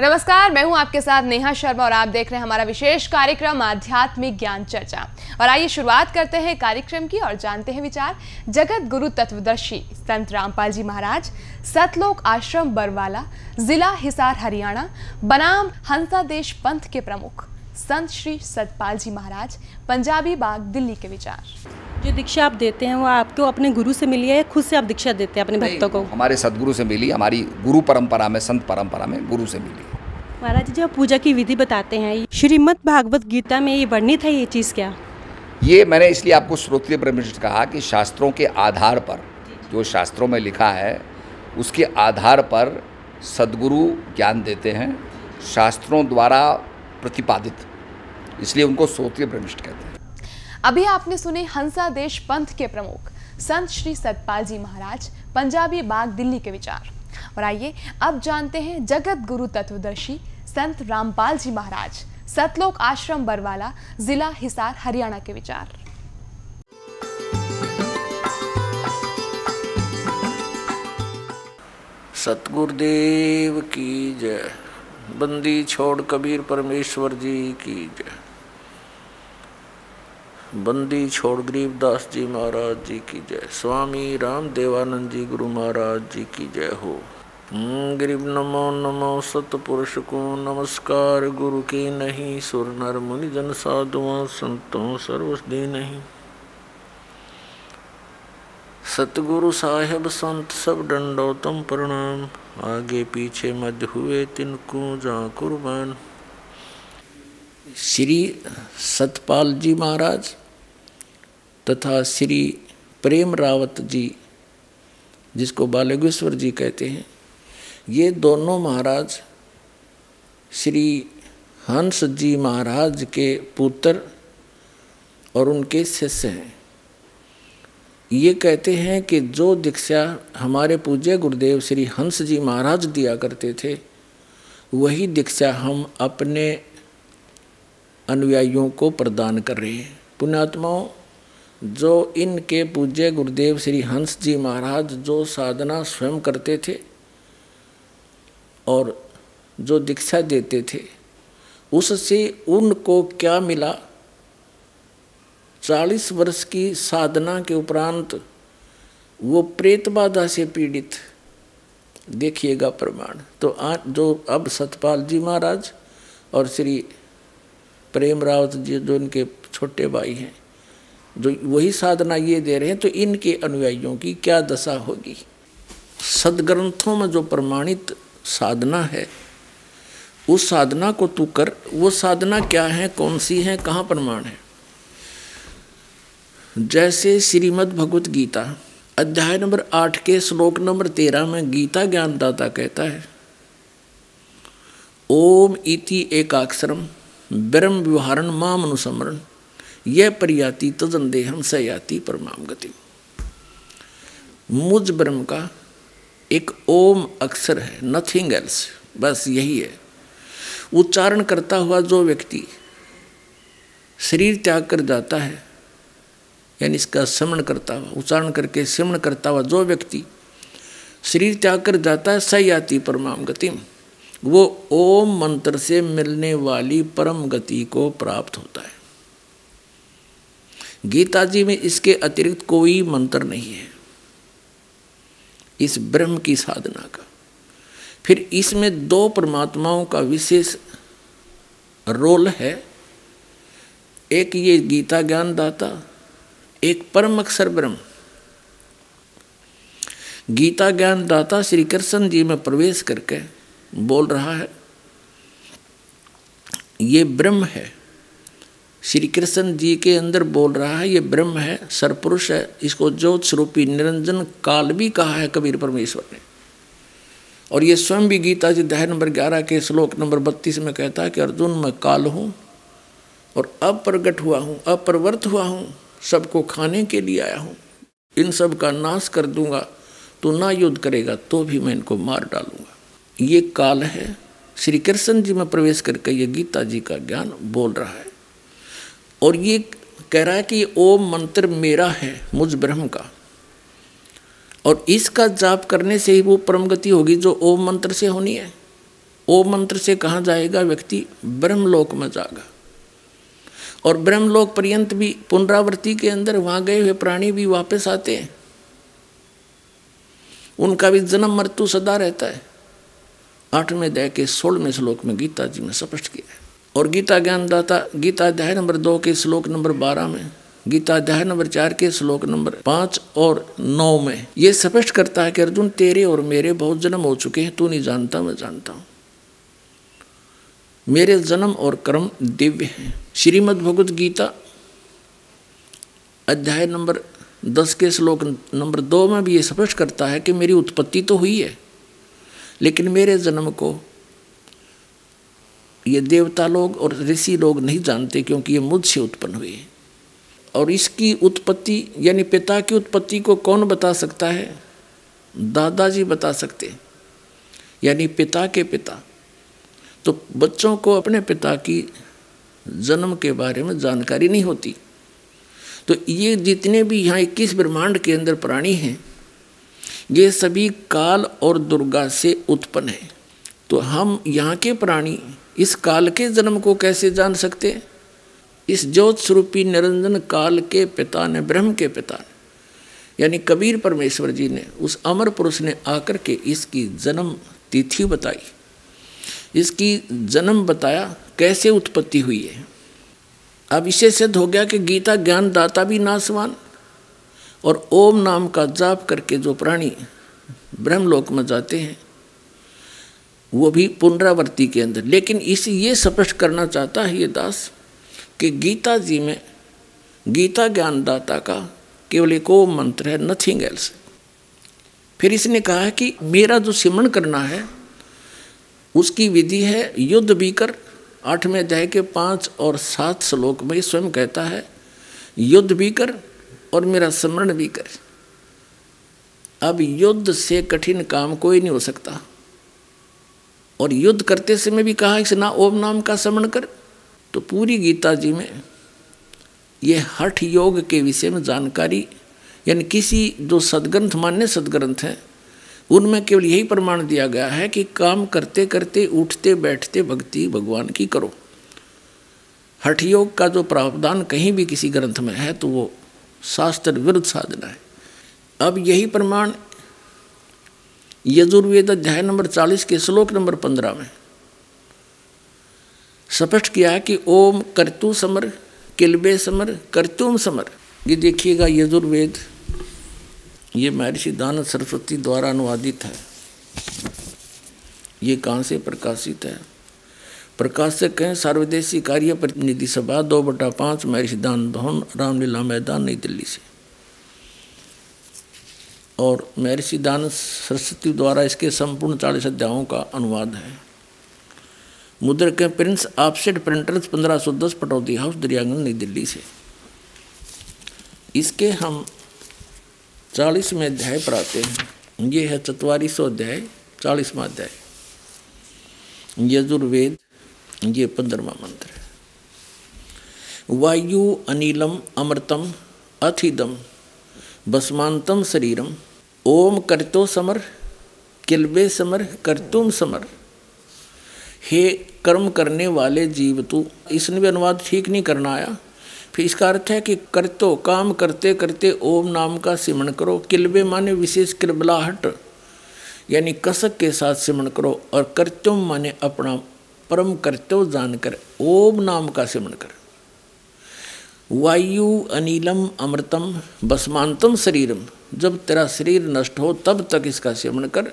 नमस्कार, मैं हूँ आपके साथ नेहा शर्मा और आप देख रहे हैं हमारा विशेष कार्यक्रम, आध्यात्मिक ज्ञान चर्चा। और आइए शुरुआत करते हैं कार्यक्रम की और जानते हैं विचार। जगत गुरु तत्वदर्शी संत रामपाल जी महाराज, सतलोक आश्रम बरवाला, जिला हिसार, हरियाणा, बनाम हंसा देश पंथ के प्रमुख। संत श्री सतपाल जी महाराज पंजाबी बाग दिल्ली के विचार। जो दीक्षा आप देते हैं वो आपको अपने गुरु से मिली है खुद से आप दीक्षा देते हैं अपने भक्तों को? हमारे सदगुरु से मिली हमारी गुरु परंपरा में संत परंपरा में गुरु से मिली। महाराज जी आप पूजा की विधि बताते हैं श्रीमद भागवत गीता में ये वर्णित है ये चीज़ क्या? ये मैंने इसलिए आपको श्रोत्रिय परमिष्ट कहा कि शास्त्रों के आधार पर जो शास्त्रों में लिखा है उसके आधार पर सदगुरु ज्ञान देते हैं। शास्त्रों द्वारा प्रतिपादित। इसलिए उनको श्रोत्रिय परमिष्ट कहते हैं। अभी आपने सुने हंसा देश पंथ के प्रमुख संत श्री सतपाल जी महाराज पंजाबी बाग दिल्ली के विचार। और आइए अब जानते हैं जगत गुरु तत्वदर्शी संत रामपाल जी महाराज सतलोक आश्रम बरवाला जिला हिसार हरियाणा के विचार। सतगुरुदेव की जय। बंदी छोड़ कबीर परमेश्वर जी की जय। बंदी छोड़ गरीबदास जी महाराज जी की जय। स्वामी राम देवानंद जी गुरु महाराज जी की जय हो। हम्म, गरीब नमो नमो सतपुरुष को नमस्कार। गुरु की नहीं सुर नर मुनि जन साधुओं संतों सर्वस्दी नहीं। सतगुरु साहेब संत सब दंडोतम प्रणाम। आगे पीछे मध्य हुए तिनको जा कुर्बान। श्री सतपाल जी महाराज तथा श्री प्रेम रावत जी, जिसको बालगेश्वर जी कहते हैं, ये दोनों महाराज श्री हंस जी महाराज के पुत्र और उनके शिष्य हैं। ये कहते हैं कि जो दीक्षा हमारे पूज्य गुरुदेव श्री हंस जी महाराज दिया करते थे, वही दीक्षा हम अपने अनुयायियों को प्रदान कर रहे हैं। पुण्यात्माओं, जो इनके पूज्य गुरुदेव श्री हंस जी महाराज जो साधना स्वयं करते थे और जो दीक्षा देते थे, उससे उनको क्या मिला? चालीस वर्ष की साधना के उपरांत वो प्रेत बाधा से पीड़ित। देखिएगा प्रमाण। तो आज जो अब सतपाल जी महाराज और श्री प्रेम रावत जी, जो इनके छोटे भाई हैं, जो वही साधना ये दे रहे हैं तो इनके अनुयायियों की क्या दशा होगी? सदग्रंथों में जो प्रमाणित साधना है, उस साधना को तू कर। वो साधना क्या है, कौन सी है, कहाँ प्रमाण है? जैसे श्रीमद् भगवत गीता, अध्याय नंबर आठ के श्लोक नंबर तेरह में गीता ज्ञानदाता कहता है, ओम इति एकाक्षरम, ब्रह्म व्यवहारण माम अनुसमरण यह परियाति तजन देहम सयाति परमाम गति मुझ ब्रह्म का एक ओम अक्षर है नथिंग एल्स बस यही है। उच्चारण करता हुआ जो व्यक्ति शरीर त्याग कर जाता है यानी इसका श्रमण करता हुआ, उच्चारण करके श्रमण करता हुआ जो व्यक्ति शरीर त्याग कर जाता है, सही आती परमाम गति वो ओम मंत्र से मिलने वाली परम गति को प्राप्त होता है। गीता जी में इसके अतिरिक्त कोई मंत्र नहीं है। इस ब्रह्म की साधना का। फिर इसमें दो परमात्माओं का विशेष रोल है। एक ये गीता ज्ञान दाता एक परम अक्षर ब्रह्म। गीता ज्ञान दाता श्री कृष्ण जी में प्रवेश करके बोल रहा है, ये ब्रह्म है। श्री कृष्ण जी के अंदर बोल रहा है, ये ब्रह्म है सरपुरुष है। इसको ज्योत स्वरूपी निरंजन काल भी कहा है कबीर परमेश्वर ने। और ये स्वयं भी गीता जी अध्याय नंबर ग्यारह के श्लोक नंबर बत्तीस में कहता है कि, अर्जुन, मैं काल हूँ और अप्रगट हुआ हूँ, अप्रवर्त हुआ हूँ। सबको खाने के लिए आया हूँ। इन सब का नाश कर दूँगा तो ना युद्ध करेगा तो भी मैं इनको मार डालूँगा। ये काल है। श्री कृष्ण जी में प्रवेश करके ये गीता जी का ज्ञान बोल रहा है। और ये कह रहा है कि ओम मंत्र मेरा है, मुझ ब्रह्म का। और इसका जाप करने से ही वो परम गति होगी जो ओम मंत्र से होनी है। ओ मंत्र से कहा जाएगा व्यक्ति? ब्रह्मलोक में जागा और ब्रह्मलोक पर्यंत भी पुनरावृत्ति के अंदर वहाँ गए हुए प्राणी भी वापस आते हैं। उनका भी जन्म मृत्यु सदा रहता है। आठवें अध्याय के सोलहवें श्लोक में गीता जी ने स्पष्ट किया है। और गीता ज्ञानदाता, गीता अध्याय नंबर दो के श्लोक नंबर बारह में, गीता अध्याय नंबर चार के श्लोक नंबर पाँच और नौ में ये स्पष्ट करता है कि अर्जुन, तेरे और मेरे बहुत जन्म हो चुके हैं, तू नहीं जानता, मैं जानता हूँ। मेरे जन्म और कर्म दिव्य हैं। श्रीमद् भगवद गीता, अध्याय नंबर दस के श्लोक नंबर दो में भी ये स्पष्ट करता है कि मेरी उत्पत्ति तो हुई है, लेकिन मेरे जन्म को ये देवता लोग और ऋषि लोग नहीं जानते क्योंकि ये मुझसे उत्पन्न हुए हैं। और इसकी उत्पत्ति, यानी पिता की उत्पत्ति को कौन बता सकता है? दादाजी बता सकते यानी पिता के पिता। तो बच्चों को अपने पिता की जन्म के बारे में जानकारी नहीं होती। तो ये जितने भी यहाँ इक्कीस ब्रह्मांड के अंदर प्राणी हैं, ये सभी काल और दुर्गा से उत्पन्न हैं। तो हम यहाँ के प्राणी इस काल के जन्म को कैसे जान सकते इस ज्योत स्वरूपी निरंजन काल के पिता ने, ब्रह्म के पिता ने, यानी कबीर परमेश्वर जी ने, उस अमर पुरुष ने आकर के इसकी जन्म तिथि बताई। इसकी जन्म बताया कैसे उत्पत्ति हुई है। अब इसे सिद्ध हो गया कि गीता ज्ञान दाता भी नासवान और ओम नाम का जाप करके जो प्राणी ब्रह्मलोक में जाते हैं, वो भी पुनरावृत्ति के अंदर। लेकिन इसे ये स्पष्ट करना चाहता है ये दास कि गीता जी में गीता ज्ञानदाता का केवल एक ओम मंत्र है नथिंग एल्स फिर इसने कहा है कि मेरा जो सिमरण करना है उसकी विधि है युद्ध भी कर आठवें अध्याय के पाँच और सात श्लोक में स्वयं कहता है, युद्ध भी कर और मेरा स्मरण भी कर अब युद्ध से कठिन काम कोई नहीं हो सकता। और युद्ध करते समय भी कहा इस ना ओम नाम का स्मरण कर। तो पूरी गीता जी में ये हठ योग के विषय में जानकारी, यानी किसी जो सदग्रंथ, मान्य सदग्रंथ हैं उनमें केवल यही प्रमाण दिया गया है कि काम करते करते उठते बैठते भक्ति भगवान की करो। हठ योग का जो प्रावधान कहीं भी किसी ग्रंथ में है तो वो शास्त्र विरुद्ध साधना है। अब यही प्रमाण यजुर्वेद अध्याय नंबर चालीस के श्लोक नंबर पंद्रह में। स्पष्ट किया कि ओम कर्तु समर, किलबे समर, कर्तुम समर। ये देखिएगा यजुर्वेद ये महर्षि दान सरस्वती द्वारा अनुवादित है। ये कहाँ से प्रकाशित है? प्रकाशक हैं सर्वदेशी कार्य प्रतिनिधि सभा, दो बटा पाँच, महर्षि दान भवन, रामलीला मैदान, नई दिल्ली से। और महर्षि दान सरस्वती द्वारा इसके संपूर्ण चालीस अध्यायों का अनुवाद है। मुद्र के प्रिंस ऑफसेट प्रिंटर्स, पंद्रह सौ दस, पटौदी हाउस, दरियागंज, नई दिल्ली से। इसके हम चालीसवें अध्याय पर आते हैं। ये है चतवालीसो अध्याय, चालीसवा अध्याय। यजुर्वेद, ये पंद्रवा मंत्र है। वायु अनिलम अमृतम अथिदम भस्मांतम शरीरम। ओम करतो समर किलबे समर, करतुम समर। हे कर्म करने वाले जीव तू, इसने भी अनुवाद ठीक नहीं करना आया। फिर इसका अर्थ है कि करतो, काम करते करते ओम नाम का सिमरण करो किलबे माने विशेष किरबलाहट, यानी कसक के साथ सिमरण करो, और कर्तुम माने अपना परम कर्तव्य जानकर ओम नाम का सिमरण कर। वायु अनिलम अमृतम बसमांतम शरीरम, जब तेरा शरीर नष्ट हो तब तक इसका सेवन कर,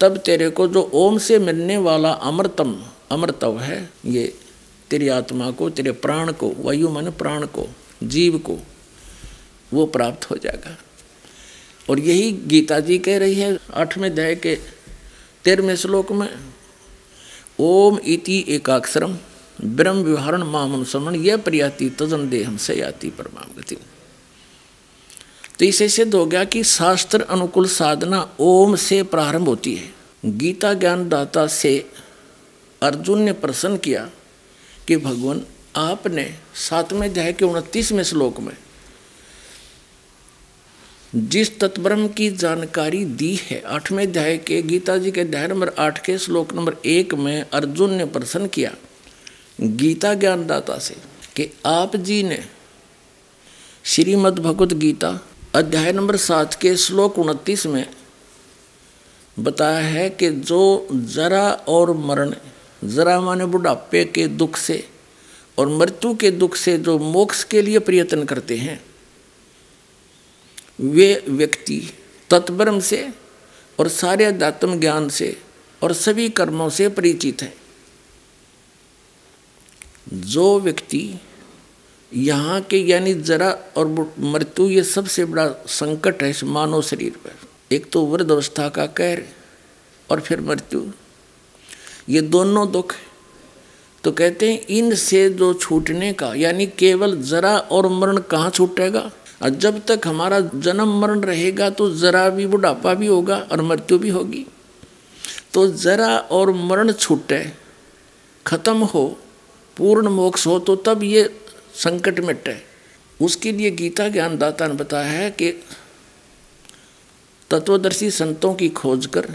तब तेरे को जो ओम से मिलने वाला अमृतम, अमृतव है, ये तेरी आत्मा को, तेरे प्राण को, वायु मन प्राण को, जीव को, वो प्राप्त हो जाएगा। और यही गीता जी कह रही है आठवें अध्याय के तेरहवें श्लोक में, ओम इति एकाक्षरम ब्रह्म विवरण मामन समन, यह प्रियाति तजन देहम से याति परमाम गति तो इसे सिद्ध हो गया कि शास्त्र अनुकूल साधना ओम से प्रारंभ होती है। गीता ज्ञान दाता से अर्जुन ने प्रश्न किया कि भगवान, आपने सातवें अध्याय के उनतीसवें श्लोक में जिस तत्ब्रह्म की जानकारी दी है, आठवें अध्याय के गीता जी के अध्याय नंबर आठ के श्लोक नंबर एक में अर्जुन ने प्रश्न किया, गीता ज्ञानदाता से, कि आप जी ने श्रीमद् भगवत गीता अध्याय नंबर सात के श्लोक उनतीस में बताया है कि जो जरा और मरण जरा माने बुढ़ापे के दुख से और मृत्यु के दुख से जो मोक्ष के लिए प्रयत्न करते हैं, वे व्यक्ति तत्ब्रह्म से और सारे अध्यात्म ज्ञान से और सभी कर्मों से परिचित है। जो व्यक्ति यहाँ के यानी जरा और मृत्यु ये सबसे बड़ा संकट है इस मानव शरीर पर। एक तो वृद्ध अवस्था का कहर और फिर मृत्यु। ये दोनों दुख तो कहते हैं इनसे जो छूटने का, यानी केवल जरा और मरण कहाँ छूटेगा? और जब तक हमारा जन्म मरण रहेगा तो जरा भी बुढ़ापा भी होगा और मृत्यु भी होगी। तो जरा और मरण छूटे, खत्म हो, पूर्ण मोक्ष हो तो तब ये संकट मिटे उसके लिए गीता ज्ञानदाता ने बताया है कि तत्वदर्शी संतों की खोज कर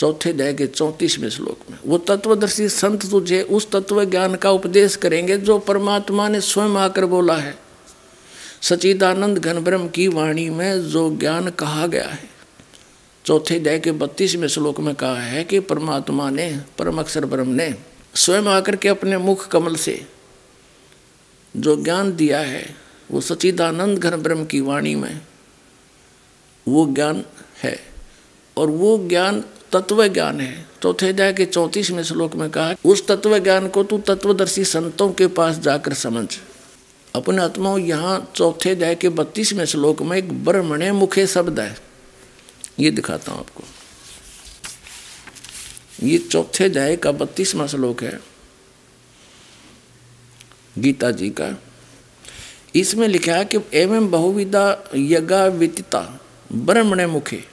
चौथे अध्याय के चौंतीसवें श्लोक में, वो तत्वदर्शी संत तुझे उस तत्व ज्ञान का उपदेश करेंगे जो परमात्मा ने स्वयं आकर बोला है। सचिदानंद घन ब्रह्म की वाणी में जो ज्ञान कहा गया है। चौथे अध्याय के बत्तीसवें श्लोक में कहा है कि परमात्मा ने, परम अक्षर ब्रह्म ने, स्वयं आकर के अपने मुख कमल से जो ज्ञान दिया है, वो सचिदानंद घन ब्रह्म की वाणी में वो ज्ञान है। और वो ज्ञान तत्व ज्ञान है। चौथे अध्याय के चौंतीसवें श्लोक में कहा उस तत्व ज्ञान को तू तत्वदर्शी संतों के पास जाकर समझ। अपने आत्माओं, यहाँ चौथे अध्याय के बत्तीसवें श्लोक में एक ब्रह्मणे मुखे शब्द है। ये दिखाता हूँ आपको। ये चौथे अध्याय का बत्तीसवा श्लोक है। गीता जी का। इसमें लिखा है कि एवं बहुविधा यज्ञा विदिता ब्रह्मणे मुखे।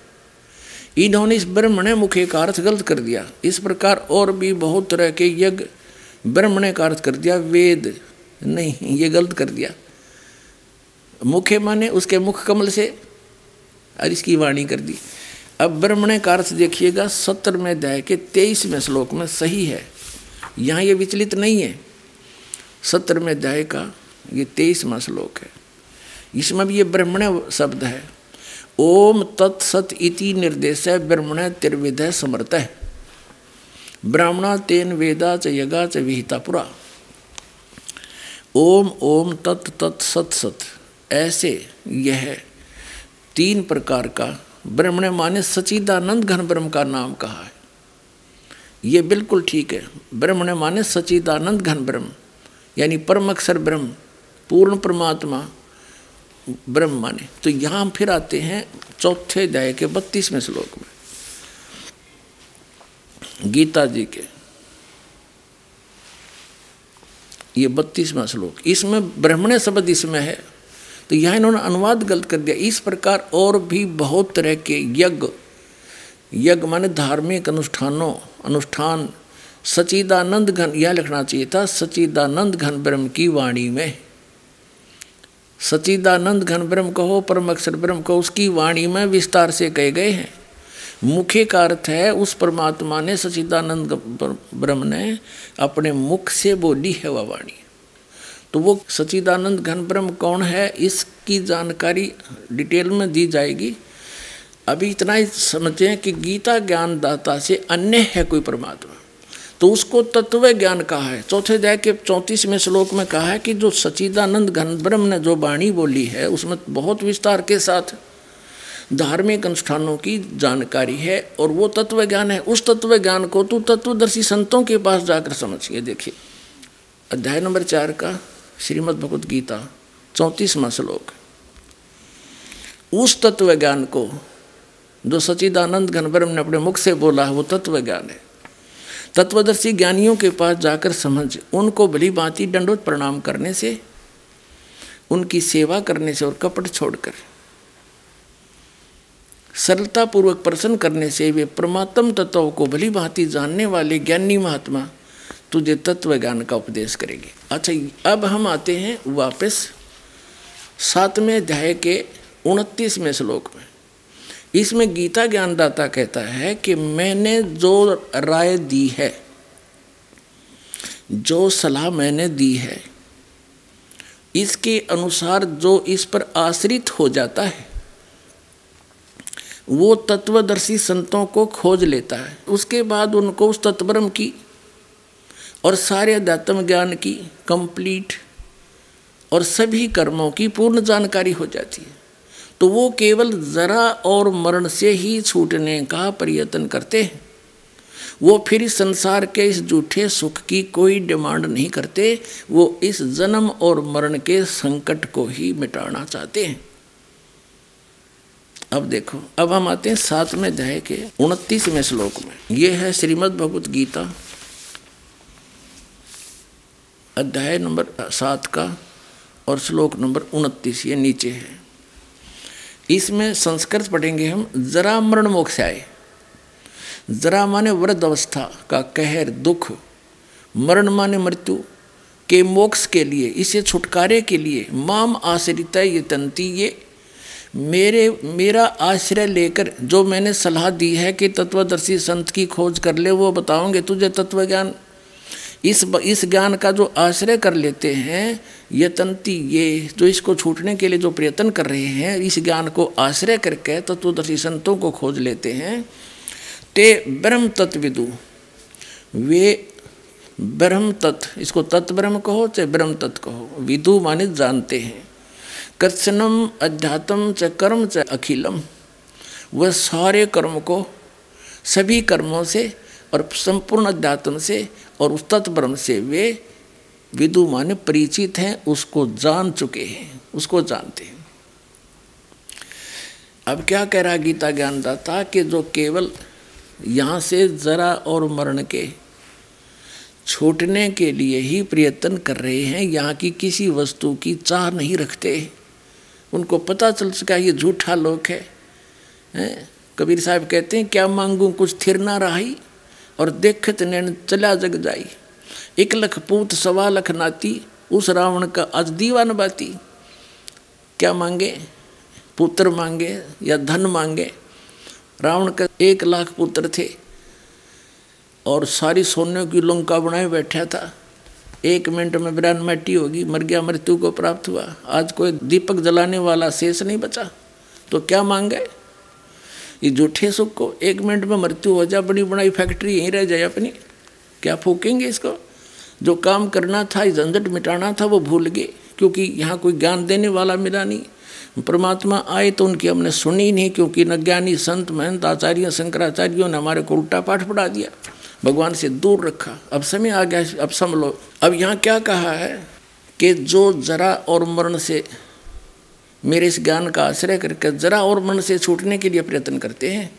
इन्होंने इस ब्रह्मणे मुखे का अर्थ गलत कर दिया। इस प्रकार और भी बहुत तरह के यज्ञ ब्रह्मणे का अर्थ कर दिया। वेद नहीं, ये गलत कर दिया। मुखे माने उसके मुख कमल से और इसकी वाणी कर दी। अब ब्रह्मणे का अर्थ देखिएगा सत्तर में अध्याय के तेईसवें श्लोक में सही है। यहाँ ये विचलित नहीं है। सत्तर में अध्याय का ये तेईसवा श्लोक है। इसमें भी ये ब्रह्मण शब्द है। ओम तत्सत इति निर्देश ब्रह्मण तिर्विध समर्थ। ब्राह्मणा तेन वेदा च यगा च विहिता पुरा। ओम ओम तत् तत्, सत सत। ऐसे यह तीन प्रकार का ब्रह्मण माने सचिदानंद घन ब्रह्म का नाम कहा है। ये बिल्कुल ठीक है। ब्रह्मण माने सचिदानंद घन ब्रह्म यानी परम अक्षर ब्रह्म, पूर्ण परमात्मा ब्रह्म माने तो यहाँ हम फिर आते हैं चौथे अध्याय के बत्तीसवें श्लोक में। गीता जी के। ये बत्तीसवा श्लोक। इसमें ब्रह्मण्य शब्द इसमें है। तो यहाँ इन्होंने अनुवाद गलत कर दिया। इस प्रकार और भी बहुत तरह के यज्ञ। यज्ञ माने धार्मिक अनुष्ठानों। अनुष्ठान सचिदानंद घन। यह लिखना चाहिए था सचिदानंद घन ब्रह्म की वाणी में। सचिदानंद घन ब्रह्म कहो, परम अक्षर ब्रह्म कहो, उसकी वाणी में विस्तार से कहे गए हैं। मुख्य का अर्थ है, उस परमात्मा ने सचिदानंद ब्रह्म ने अपने मुख से बोली है वह वाणी। तो वो सचिदानंद घन ब्रह्म कौन है, इसकी जानकारी डिटेल में दी जाएगी। अभी इतना ही समझें कि गीता ज्ञानदाता से अन्य है कोई परमात्मा। तो उसको तत्व ज्ञान कहा है। चौथे अध्याय के चौंतीसवें श्लोक में कहा है कि जो सचिदानंद घन ब्रह्म ने जो वाणी बोली है, उसमें बहुत विस्तार के साथ धार्मिक अनुष्ठानों की जानकारी है और वो तत्व ज्ञान है। उस तत्व ज्ञान को तू तत्वदर्शी संतों के पास जाकर समझिए। देखिए, अध्याय नंबर चार का श्रीमद् भगवत गीता, चौंतीसवा श्लोक। उस तत्व ज्ञान को जो सचिदानंद घनब्रह्म ने अपने मुख से बोला है वो तत्व ज्ञान है। तत्वदर्शी ज्ञानियों के पास जाकर समझ, उनको भली भांति दंडोत प्रणाम करने से, उनकी सेवा करने से और कपट छोड़कर सरलता पूर्वक प्रसन्न करने से वे परमात्म तत्वों को भली भांति जानने वाले ज्ञानी महात्मा तुझे तत्व ज्ञान का उपदेश करेंगे। अच्छा अब हम आते हैं वापस सातवें अध्याय के उनतीसवें श्लोक में। इसमें गीता ज्ञानदाता कहता है कि मैंने जो राय दी है, जो सलाह मैंने दी है, इसके अनुसार जो इस पर आश्रित हो जाता है, वो तत्वदर्शी संतों को खोज लेता है। उसके बाद उनको उस तत्वरम की और सारे अध्यात्म ज्ञान की कंप्लीट और सभी कर्मों की पूर्ण जानकारी हो जाती है। तो वो केवल जरा और मरण से ही छूटने का प्रयत्न करते हैं। वो फिर संसार के इस झूठे सुख की कोई डिमांड नहीं करते, वो इस जन्म और मरण के संकट को ही मिटाना चाहते हैं। अब देखो, अब हम आते हैं सातवें अध्याय के उनतीसवें श्लोक में। ये है श्रीमद् भगवत गीता, अध्याय नंबर सात का और श्लोक नंबर उनतीस, ये नीचे है। इसमें संस्कृत पढ़ेंगे हम, जरा मरण मोक्ष आए। जरा माने वृद्ध अवस्था का कहर, दुख, मरण माने मृत्यु, के मोक्ष के लिए, इसे छुटकारे के लिए, माम आश्रित ये तंती ये। मेरे, मेरा आश्रय लेकर जो मैंने सलाह दी है कि तत्वदर्शी संत की खोज कर ले, वो बताओगे तुझे तत्व ज्ञान इस इस ज्ञान का जो आश्रय कर लेते हैं ये तंती ये, जो इसको छूटने के लिए जो प्रयत्न कर रहे हैं, इस ज्ञान को आश्रय करके तत्वदर्शी संतों को खोज लेते हैं। ते ब्रह्म तत्विदु वे ब्रह्म तत्व इसको तत्व ब्रह्म कहो, चाहे ब्रह्म तत्व कहो, विदु माने जानते हैं। कृष्णम अध्यात्म च कर्म च अखिलम। वह सारे कर्म को, सभी कर्मों से और संपूर्ण अध्यात्म से और उस तत्व ब्रह्म से वे विदु माने परिचित हैं उसको जान चुके हैं उसको जानते हैं। अब क्या कह रहा गीता ज्ञानदाता कि जो केवल यहाँ से जरा और मरण के छूटने के लिए ही प्रयत्न कर रहे हैं यहाँ की किसी वस्तु की चाह नहीं रखते। उनको पता चल सका ये झूठा लोक है, है? कबीर साहब कहते हैं क्या मांगू कुछ थिर ना रही और देखत नैन चला जग जाई। एक लख पूत, सवा लख नाती, उस रावण का आज दीवान बाती। क्या मांगे? पुत्र मांगे या धन मांगे? रावण का एक लाख पुत्र थे और सारी सोने की लंका बनाए बैठा था। एक मिनट में बिरान मट्टी होगी, मर गया, मृत्यु को प्राप्त हुआ। आज कोई दीपक जलाने वाला शेष नहीं बचा। तो क्या मांगे? ये झूठे सुख को एक मिनट में मृत्यु हो जाए बड़ी बनाई फैक्ट्री यहीं रह जाए अपनी। क्या फूकेंगे इसको? जो काम करना था झंझट मिटाना था, वो भूल गए, क्योंकि यहाँ कोई ज्ञान देने वाला मिला नहीं। परमात्मा आए तो उनकी हमने सुनी नहीं, क्योंकि न ज्ञानी संत, महंत, आचार्य, शंकराचार्यों ने हमारे को उल्टा पाठ पढ़ा दिया। भगवान से दूर रखा। अब समय आ गया, अब सम लो अब यहाँ क्या कहा है कि जो जरा और मरण से मेरे इस ज्ञान का आश्रय करके जरा और मन से छूटने के लिए प्रयत्न करते हैं।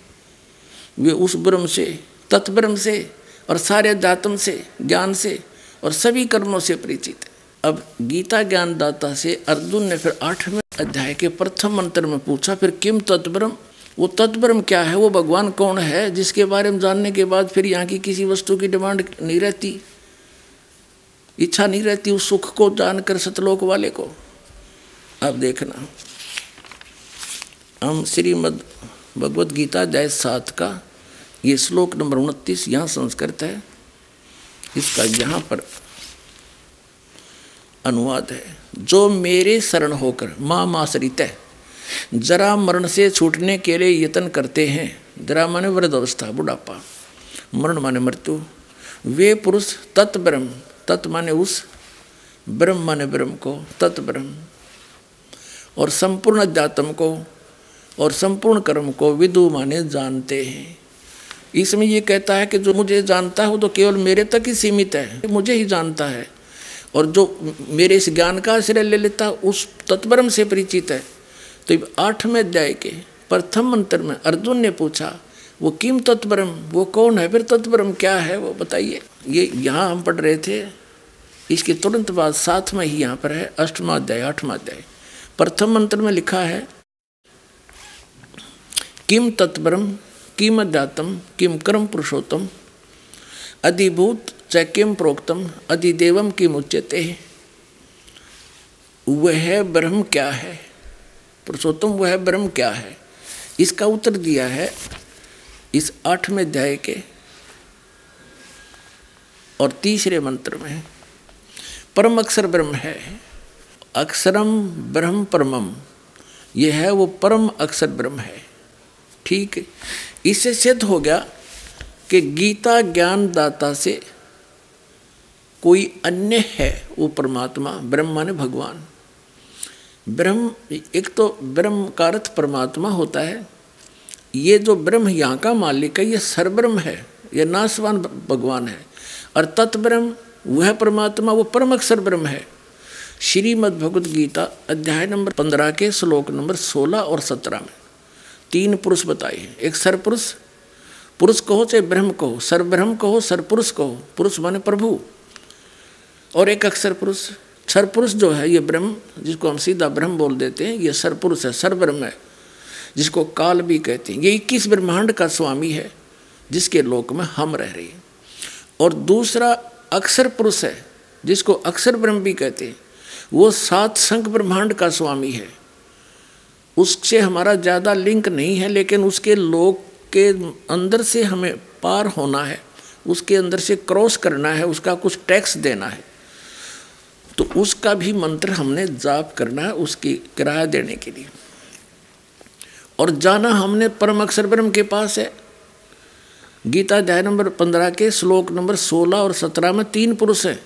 वे उस ब्रह्म से, तत्ब्रह्म से और सारे जातम से, ज्ञान से और सभी कर्मों से परिचित अब गीता ज्ञानदाता से अर्जुन ने फिर आठवें अध्याय के प्रथम मंत्र में पूछा, फिर किम तत्ब्रह्म? वो तत्ब्रह्म क्या है? वो भगवान कौन है? जिसके बारे में जानने के बाद फिर यहाँ की किसी वस्तु की डिमांड नहीं रहती। इच्छा नहीं रहती उस सुख को जानकर सतलोक वाले को। अब देखना। हम श्रीमद भगवत गीता जय सात का ये श्लोक नंबर उनतीस यहाँ संस्कृत है। इसका यहाँ पर अनुवाद है। जो मेरे शरण होकर माँ माश्रित है, जरा मरण से छूटने के लिए यत्न करते हैं। जरा माने वृद्ध अवस्था, बुढ़ापा, मरण माने मृत्यु। वे पुरुष तत् ब्रह्म तत् माने उस ब्रह्म माने ब्रह्म को तत् ब्रह्म और संपूर्ण अध्यात्म को और संपूर्ण कर्म को विदु माने जानते हैं। इसमें ये कहता है कि जो मुझे जानता है वो तो केवल मेरे तक ही सीमित है, मुझे ही जानता है। और जो मेरे इस ज्ञान का आश्रय ले लेता, उस तत्परम से परिचित है। तो आठवें अध्याय के प्रथम मंत्र में अर्जुन ने पूछा, वो किम तत्परम? वो कौन है? फिर तत्परम क्या है? वो बताइए। ये यहाँ हम पढ़ रहे थे। इसके तुरंत बाद साथ में ही यहाँ पर है अष्टमाध्याय आठमाध्याय प्रथम मंत्र में लिखा है, किम तत्परम, किम अध्यात्म किम कर्म पुरुषोत्तम, अधिभूत च किम प्रोक्तम, अधिदेवम किम उच्यते। वह ब्रह्म क्या है? पुरुषोत्तम, वह ब्रह्म क्या है? इसका उत्तर दिया है इस आठवें अध्याय के और तीसरे मंत्र में, परम अक्षर ब्रह्म है। अक्षरम ब्रह्म परमम। यह है वो परम अक्षर ब्रह्म है। ठीक इससे सिद्ध हो गया कि गीता ज्ञान दाता से कोई अन्य है वो परमात्मा, ब्रह्म माने भगवान। ब्रह्म, एक तो ब्रह्म का अर्थ परमात्मा होता है। ये जो ब्रह्म यहाँ का मालिक है, ये सरब्रह्म है, ये नासवान भगवान है। और तत्ब्रह्म, वह परमात्मा, वो परम अक्षर ब्रह्म है। श्रीमद् भगवद गीता अध्याय नंबर पंद्रह के श्लोक नंबर सोलह और सत्रह में तीन पुरुष बताए एक सरपुरुष पुरुष कहो चाहे ब्रह्म कहो सरब्रह्म कहो सरपुरुष कहो, पुरुष माने प्रभु। और एक अक्षर पुरुष सरपुरुष जो है, ये ब्रह्म, जिसको हम सीधा ब्रह्म बोल देते हैं, ये सरपुरुष है सरब्रह्म है, जिसको काल भी कहते हैं। ये इक्कीस ब्रह्मांड का स्वामी है, जिसके लोक में हम रह रहे हैं। और दूसरा अक्षर पुरुष है, जिसको अक्षर ब्रह्म भी कहते हैं। वो सात संख ब्रह्मांड का स्वामी है। उससे हमारा ज़्यादा लिंक नहीं है, लेकिन उसके लोक के अंदर से हमें पार होना है, उसके अंदर से क्रॉस करना है, उसका कुछ टैक्स देना है। तो उसका भी मंत्र हमने जाप करना है, उसकी किराया देने के लिए। और जाना हमने परम अक्षर ब्रह्म के पास है। गीता अध्याय नंबर पंद्रह के श्लोक नंबर सोलह और सत्रह में तीन पुरुष हैं।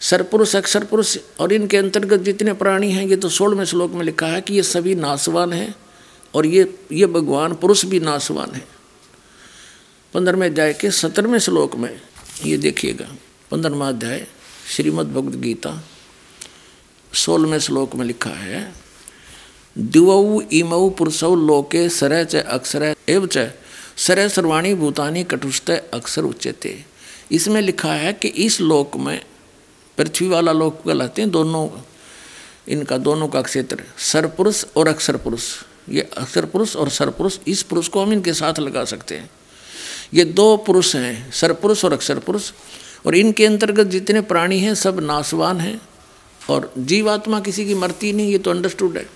सरपुरुष अक्षर पुरुष और इनके अंतर्गत जितने प्राणी हैं, ये तो सोलहवें श्लोक में लिखा है कि ये सभी नासवान हैं और ये ये भगवान पुरुष भी नासवान है। पंद्रहवें अध्याय के सत्रहवें श्लोक में ये देखिएगा। पंद्रहवा अध्याय, श्रीमद् भगवद गीता, सोलहवें श्लोक में लिखा है दिवऊ इमऊ पुरुषौ लोके सरय च अक्षर एव च सरय सर्वाणी भूतानी कटुष्ट अक्षर उच्चते इसमें लिखा है कि इस लोक में पृथ्वी वाला लोक कहलाते हैं, दोनों, इनका दोनों का क्षेत्र सरपुरुष और अक्षर पुरुष ये अक्षर पुरुष और सरपुरुष इस पुरुष को हम इनके साथ लगा सकते हैं। ये दो पुरुष हैं सरपुरुष और अक्षर पुरुष और इनके अंतर्गत जितने प्राणी हैं, सब नासवान हैं, और जीवात्मा किसी की मरती नहीं, ये तो अंडरस्टूड है।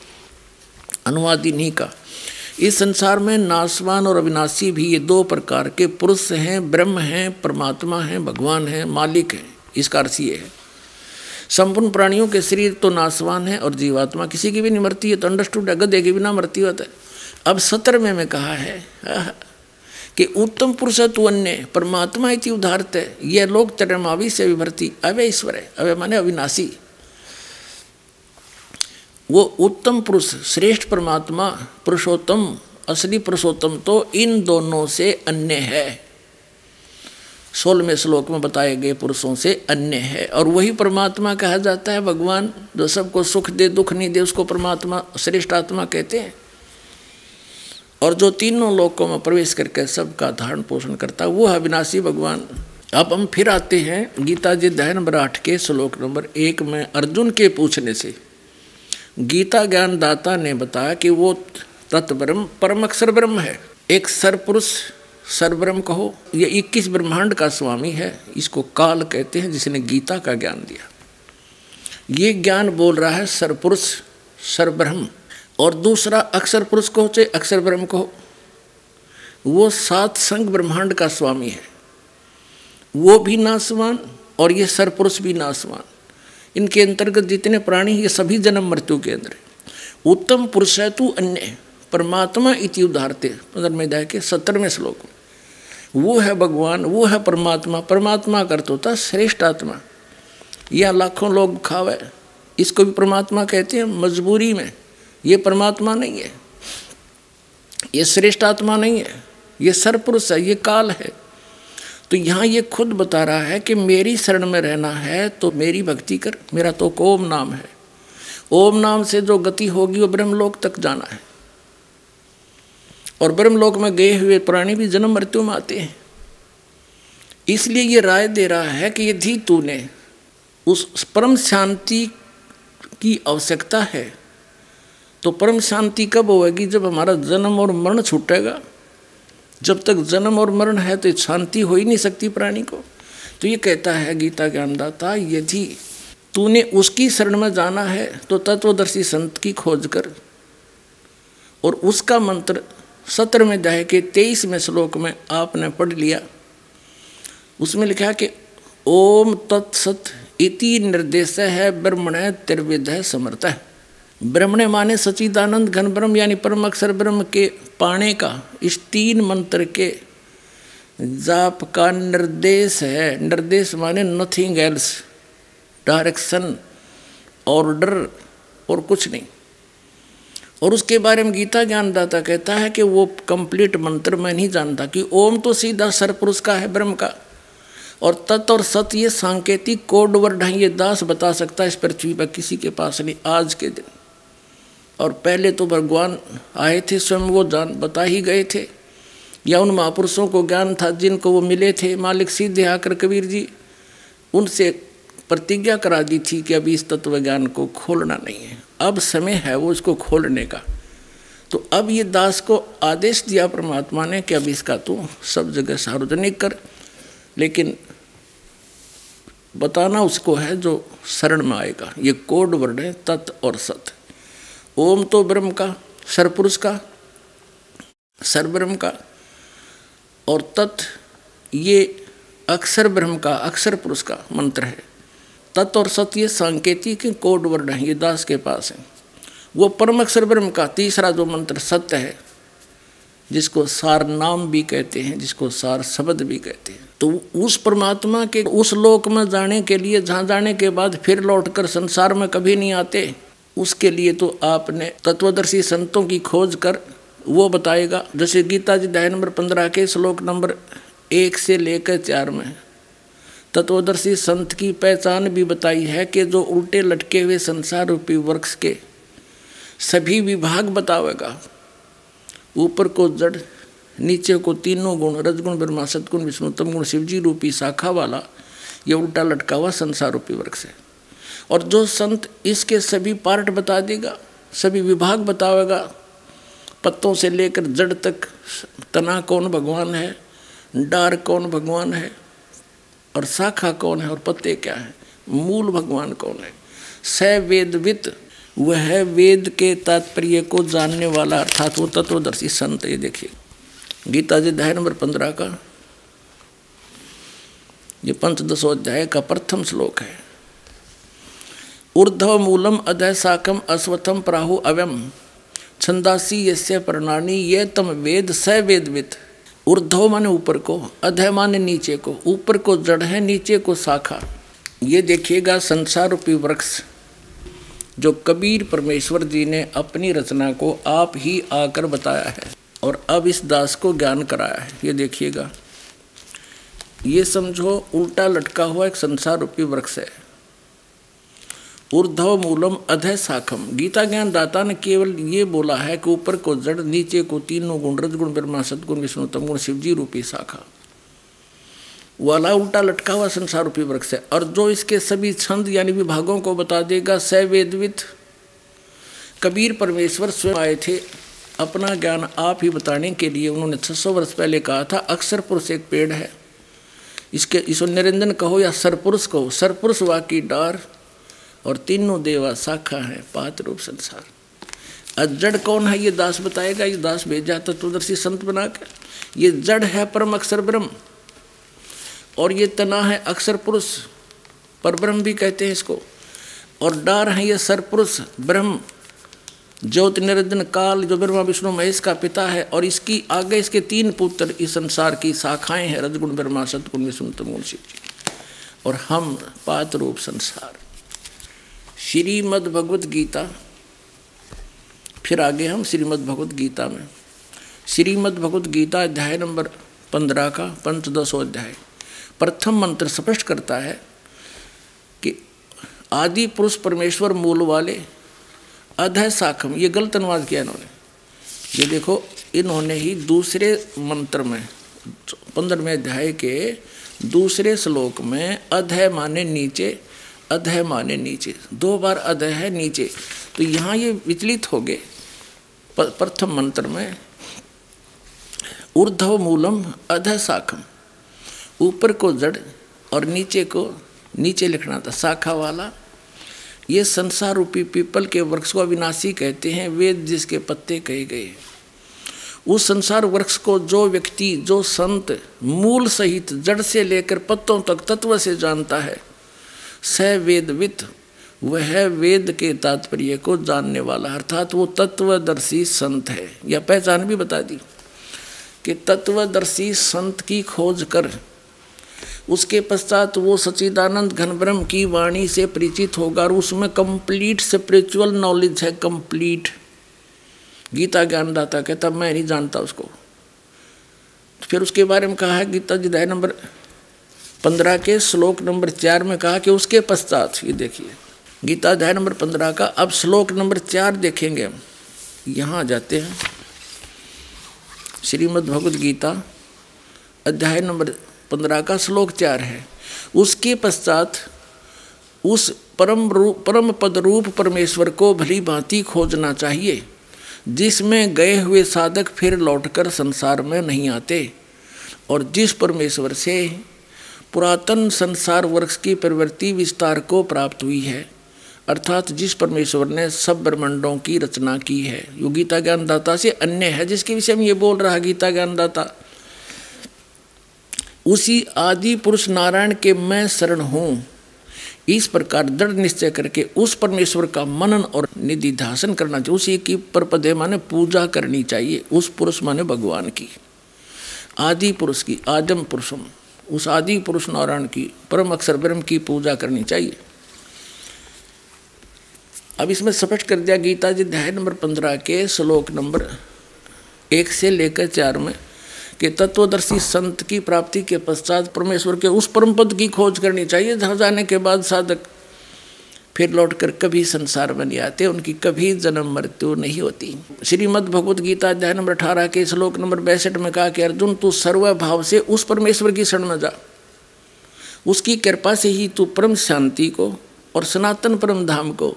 अनुवाद नहीं का। इस संसार में नासवान और अविनाशी भी ये दो प्रकार के पुरुष हैं, ब्रह्म हैं, परमात्मा हैं, भगवान हैं, मालिक हैं। इसका अर्थ ये है। संपूर्ण प्राणियों के शरीर तो नासवान है और जीवात्मा किसी की भी नहीं मरती है तो अंडरस्टूड है गधे की बिना मरती होता है। अब सत्र में कहा है कि उत्तम पुरुष तु अन्य, परमात्मा इति उदाहरत है यह लोक चरमावी से विभर्ती अवय ईश्वर है अवय माने अविनाशी। वो उत्तम पुरुष, श्रेष्ठ परमात्मा, पुरुषोत्तम, असली पुरुषोत्तम तो इन दोनों से अन्य है। सोलहवें श्लोक में बताए गए पुरुषों से अन्य है। और वही परमात्मा कहा जाता है, भगवान जो सबको सुख दे, दुख नहीं दे, उसको परमात्मा, श्रेष्ठ आत्मा कहते हैं। और जो तीनों लोकों में प्रवेश करके सबका धारण पोषण करता है, वो है अविनाशी भगवान। अब हम फिर आते हैं गीता जी अध्याय नंबर आठ के श्लोक नंबर एक में अर्जुन के पूछने से। गीता ज्ञान दाता ने बताया कि वो तत्ब्रह्म, परम अक्षर ब्रह्म है। एक सरपुरुष सरब्रह्म कहो, ये इक्कीस ब्रह्मांड का स्वामी है, इसको काल कहते हैं, जिसने गीता का ज्ञान दिया। ये ज्ञान बोल रहा है सरपुरुष सरब्रह्म और दूसरा अक्षर पुरुष कहो, चाहे अक्षर ब्रह्म कहो, वो सात संग ब्रह्मांड का स्वामी है। वो भी नासवान और ये सरपुरुष भी नासवान इनके अंतर्गत जितने प्राणी ये सभी जन्म मृत्यु के अंदर उत्तम पुरुष है तू अन्य, परमात्मा इति उदाहरते पंद्रहवें अध्याय के सत्तरवें श्लोक में। वो है भगवान, वो है परमात्मा। परमात्मा का अर्थ होता, श्रेष्ठ आत्मा। यह लाखों लोग खावे, इसको भी परमात्मा कहते हैं, मजबूरी में। ये परमात्मा नहीं है। ये श्रेष्ठ आत्मा नहीं है। ये सरपुरुष है, ये काल है। तो यहाँ ये खुद बता रहा है कि मेरी शरण में रहना है तो मेरी भक्ति कर। मेरा तो ओम नाम है। ओम नाम से जो गति होगी, वो ब्रह्मलोक तक जाना है। और ब्रह्मलोक में गए हुए प्राणी भी जन्म मृत्यु में आते हैं। इसलिए ये राय दे रहा है कि यदि तूने उस परम शांति की आवश्यकता है तो परम शांति कब होगी? जब हमारा जन्म और मरण छूटेगा। जब तक जन्म और मरण है तो शांति हो ही नहीं सकती प्राणी को। तो ये कहता है गीता ज्ञानदाता यदि तूने उसकी शरण में जाना है तो तत्वदर्शी संत की खोज कर और उसका मंत्र सत्रहवें अध्याय के तेईसवें श्लोक में आपने पढ़ लिया। उसमें लिखा कि, ओम तत्सत इति निर्देश है ब्रह्मण है समर्थ। है ब्रह्मण माने सचिदानंद घन ब्रह्म यानी परम अक्षर ब्रह्म के पाने का, इस तीन मंत्र के जाप का निर्देश है। निर्देश माने नथिंग एल्स डायरेक्शन ऑर्डर और कुछ नहीं। और उसके बारे में गीता ज्ञानदाता कहता है कि वो कंप्लीट मंत्र मैं नहीं जानता कि ओम तो सीधा सरपुरुष का है, ब्रह्म का। और तत् और सत ये सांकेतिक कोड वर्ड है, ये दास बता सकता है इस पृथ्वी पर किसी के पास नहीं, आज के दिन। और पहले तो भगवान आए थे, स्वयं वो जान, बता ही गए थे। या उन महापुरुषों को ज्ञान था जिनको वो मिले थे, मालिक सीधे आकर कबीर जी, उनसे प्रतिज्ञा करा दी थी कि अभी इस तत्व ज्ञान को खोलना नहीं है। अब समय है वो इसको खोलने का। तो अब ये दास को आदेश दिया परमात्मा ने कि अब इसका तू सब जगह सार्वजनिक कर। लेकिन बताना उसको है जो शरण में आएगा। ये कोड वर्ड है, तत् और सत। ओम तो ब्रह्म का सरपुरुष का सरब्रह्म का और तत्, ये अक्षर ब्रह्म का अक्षर पुरुष का मंत्र है। तत् और सत ये सांकेतिक कोड वर्ड है, ये दास के पास है। वो परम अक्षर ब्रह्म का तीसरा जो मंत्र सत्य है, जिसको सार नाम भी कहते हैं, जिसको सार शब्द भी कहते हैं। तो उस परमात्मा के, उस लोक में जाने के लिए, जहाँ जाने के बाद फिर लौटकर संसार में कभी नहीं आते, उसके लिए तो आपने तत्वदर्शी संतों की खोज कर वो बताएगा। जैसे गीता जी अध्याय नंबर पंद्रह के श्लोक नंबर एक से लेकर चार में तत्वदर्शी संत की पहचान भी बताई है कि जो उल्टे लटके हुए संसार रूपी वृक्ष के सभी विभाग बतावेगा। ऊपर को जड़, नीचे को तीनों गुण, रजगुण, ब्रह्मा सतगुण विष्णु तम गुण शिवजी रूपी शाखा वाला ये उल्टा लटका हुआ संसार रूपी वृक्ष है। और जो संत इसके सभी पार्ट बता देगा, सभी विभाग बतावेगा, पत्तों से लेकर जड़ तक तना कौन भगवान है, डार कौन भगवान है और शाखा कौन है और पत्ते क्या है? मूल भगवान कौन है? स वेदवित, वह वेद के तात्पर्य को जानने वाला अर्थात वो तत्वदर्शी संत, ये देखिए। गीता जी अध्याय नंबर पंद्रह का। ये पंचदशो अध्याय का प्रथम श्लोक है। ऊर्धव मूलम अदय साकम अश्वथम प्राहु अव्यम। छंदासी यस्य प्रणानी, ये तम वेद स वेदवित। ऊर्धव माने ऊपर को अधय माने नीचे को, ऊपर को जड़ है, नीचे को शाखा। ये देखिएगा संसार रूपी वृक्ष, जो कबीर परमेश्वर जी ने अपनी रचना को आप ही आकर बताया है और अब इस दास को ज्ञान कराया है। ये देखिएगा। ये समझो, उल्टा लटका हुआ एक संसार रूपी वृक्ष है। ऊर्धव मूलम अधय साखम गीता ज्ञान दाता ने केवल ये बोला है कि ऊपर को जड़, नीचे को तीनों गुण, रजगुण, ब्रह्मा, सदगुण, विष्णु, तमगुण, शिवजी रूपी शाखा। वाला उल्टा लटका हुआ संसार रूपी वृक्ष है। और जो इसके सभी छंद यानी विभागों को बता देगा स वेदवित कबीर परमेश्वर स्वयं आए थे। अपना ज्ञान आप ही बताने के लिए उन्होंने 600 वर्ष पहले कहा था, अक्षर पुरुष एक पेड़ है। इसके, इसको निरंजन कहो या सरपुरुष कहो? सरपुरुष वाकी डार और तीनों देवा शाखा है, पात रूप संसार। जड़ कौन है ये दास बताएगा, ये दास भेजा तत्वदर्शी संत बनाकर। ये जड़ है परम अक्षर ब्रह्म, और ये तना है अक्षर पुरुष पर ब्रह्म भी कहते हैं इसको। और डार है ये सरपुरुष ब्रह्म, ज्योति निरंजन काल, जो ब्रह्मा, विष्णु, महेश का पिता है, और इसकी आगे इसके तीन पुत्र इस संसार की शाखाएँ हैं, रजगुण, ब्रह्मा, सतगुण, विष्णु तमगुण शिव जी। और हम पात रूप संसार। श्रीमद भगवत गीता फिर आगे हम श्रीमद भगवत गीता में। श्रीमद भगवत गीता अध्याय नंबर पंद्रह का पंचदशो अध्याय। प्रथम मंत्र स्पष्ट करता है कि आदि पुरुष परमेश्वर मूल वाले अधय साखम, ये गलत अनुवाद किया इन्होंने। ये देखो, इन्होंने ही दूसरे मंत्र में, पंद्रहवें अध्याय के दूसरे श्लोक में अधय माने नीचे अधय माने नीचे। दो बार अधय है नीचे। तो यहाँ ये विचलित हो गए। प्रथम मंत्र में, ऊर्धव मूलम अधय साखम ऊपर को जड़ और नीचे को नीचे लिखना था, शाखा वाला। ये संसार रूपी पीपल के वृक्ष को अविनाशी कहते हैं, वेद जिसके पत्ते कहे गए उस संसार वृक्ष को जो व्यक्ति, जो संत, मूल सहित जड़ से लेकर पत्तों तक, तत्व से जानता है स वेदवित वह वेद के तात्पर्य को जानने वाला। अर्थात वो तत्वदर्शी संत है। यह पहचान भी बता दी कि तत्वदर्शी संत की खोज कर, उसके पश्चात वो सचिदानंद घन ब्रह्म की वाणी से परिचित होगा और उसमें कंप्लीट स्पिरिचुअल नॉलेज है कंप्लीट गीता ज्ञानदाता कहता, मैं नहीं जानता उसको। फिर उसके बारे में कहा है गीता जिदाय नंबर पंद्रह के श्लोक नंबर चार में कहा कि उसके पश्चात, ये देखिए, गीता अध्याय नंबर पंद्रह का, अब श्लोक नंबर चार देखेंगे हम। यहाँ जाते हैं। श्रीमद् भगवद गीता अध्याय नंबर पंद्रह का श्लोक चार है। उसके पश्चात उस परम रूप परम पद रूप परमेश्वर को भली भांति खोजना चाहिए, जिसमें गए हुए साधक फिर लौटकर संसार में नहीं आते, और जिस परमेश्वर से पुरातन संसार वर्ष की प्रवृत्ति विस्तार को प्राप्त हुई है। अर्थात जिस परमेश्वर ने सब ब्रह्मांडों की रचना की है। यो गीता ज्ञानदाता से अन्य है जिसके विषय में ये बोल रहा गीता ज्ञानदाता उसी आदि पुरुष नारायण के मैं शरण हूँ। इस प्रकार दृढ़ निश्चय करके उस परमेश्वर का मनन और निधि ध्यासन करना चाहिए। उसी की परपदे माने पूजा करनी चाहिए। उस पुरुष माने भगवान की। आदि पुरुष की आदम पुरुषम। उस आदि पुरुष नारायण की, परम अक्षर ब्रह्म की पूजा करनी चाहिए। अब इसमें स्पष्ट कर दिया गीता जी अध्याय नंबर पंद्रह के श्लोक नंबर एक से लेकर चार में कि तत्वदर्शी संत की प्राप्ति के पश्चात परमेश्वर के उस परम पद की खोज करनी चाहिए, जहाँ जाने के बाद साधक फिर लौटकर कभी संसार में नहीं आते उनकी कभी जन्म मृत्यु नहीं होती। श्रीमद भगवत गीता अध्याय नंबर अठारह के श्लोक नंबर बैसठ में कहा कि, अर्जुन, तू सर्वभाव से उस परमेश्वर की शरण में जा। उसकी कृपा से ही तू परम शांति को और सनातन परम धाम को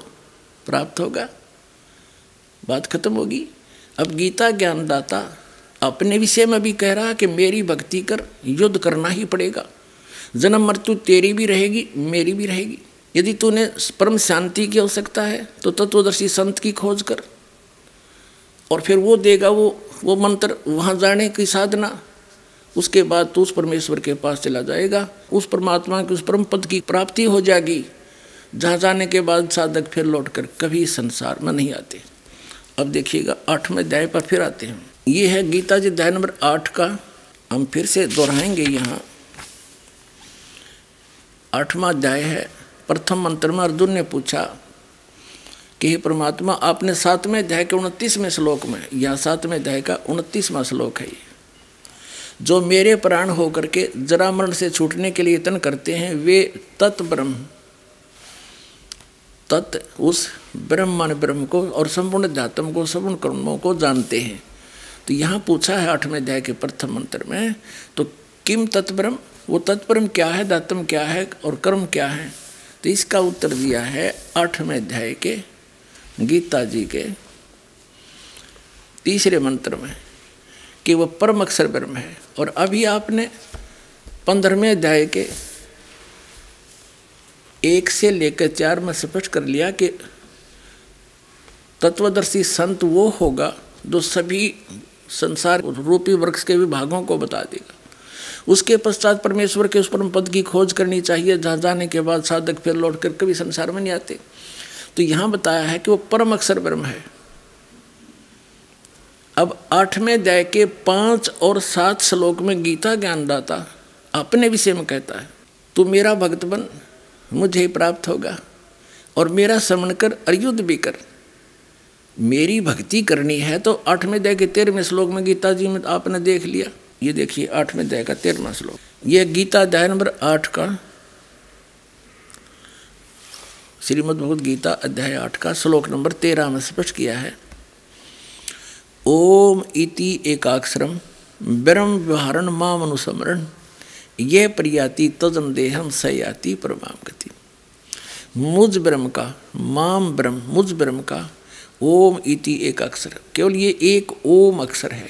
प्राप्त होगा। बात खत्म होगी। अब गीता ज्ञानदाता अपने विषय में भी कह रहा कि मेरी भक्ति कर, युद्ध करना ही पड़ेगा। जन्म मृत्यु तेरी भी रहेगी, मेरी भी रहेगी। यदि तूने परम शांति की आवश्यकता है तो तत्वदर्शी संत की खोज कर। और फिर वो देगा वो वो मंत्र, वहाँ जाने की साधना। उसके बाद तू उस परमेश्वर के पास चला जाएगा। उस परमात्मा की, उस परम पद की प्राप्ति हो जाएगी। जहाँ जाने के बाद साधक फिर लौट कर कभी संसार में नहीं आते। अब देखिएगा, आठवें अध्याय पर फिर आते हैं। ये है गीता जी अध्याय नंबर आठ का। हम फिर से दोहराएँगे यहाँ। आठवां अध्याय है। प्रथम मंत्र में अर्जुन ने पूछा कि हे परमात्मा, आपने सातवें अध्याय के उनतीसवें श्लोक में, या सातवें अध्याय का उनतीसवां श्लोक है जो मेरे प्राण होकर के जरा मरण से छूटने के लिए यत्न करते हैं, वे तत् ब्रह्म, तत् उस ब्रह्म ब्रह्म को और संपूर्ण अध्यात्म को, संपूर्ण कर्मों को जानते हैं। तो यहाँ पूछा है आठवें अध्याय के प्रथम मंत्र में तो किम तत्परम वो तत्परम क्या है, दातम क्या है और कर्म क्या है? तो इसका उत्तर दिया है आठवें अध्याय के गीता जी के तीसरे मंत्र में कि वह परम अक्षर ब्रह्म है। और अभी आपने पंद्रहवें अध्याय के एक से लेकर चार में स्पष्ट कर लिया कि तत्वदर्शी संत वो होगा जो सभी संसार रूपी वृक्ष के विभागों को बता देगा। उसके पश्चात परमेश्वर के उस परम पद की खोज करनी चाहिए, जहाँ जाने के बाद साधक फिर लौट कर कभी संसार में नहीं आते। तो यहाँ बताया है कि वो परम अक्षर ब्रह्म है। अब आठवें अध्याय के पाँच और सात श्लोक में गीता ज्ञानदाता अपने विषय में कहता है, तू मेरा भक्त बन, मुझे ही प्राप्त होगा, और मेरा श्रमण कर अर्युद्ध भी कर। मेरी भक्ति करनी है। तो आठवें दया के तेरहवें श्लोक में गीता जी में आपने देख लिया। ये देखिए आठवें दया का तेरहवा श्लोक। ये गीता अध्याय नंबर आठ का, श्रीमद भगवद गीता अध्याय आठ का श्लोक नंबर तेरह में स्पष्ट किया है। ओम इति एकाक्षरम ब्रह्म व्यवहारण माम अनुसमरण, ये प्रियाति तजन देहम सयाति परमाम गति। मुझ ब्रह्म का, माम ब्रह्म, मुझ ब्रह्म का ओम इति एक अक्षर केवल ये एक ओम अक्षर है।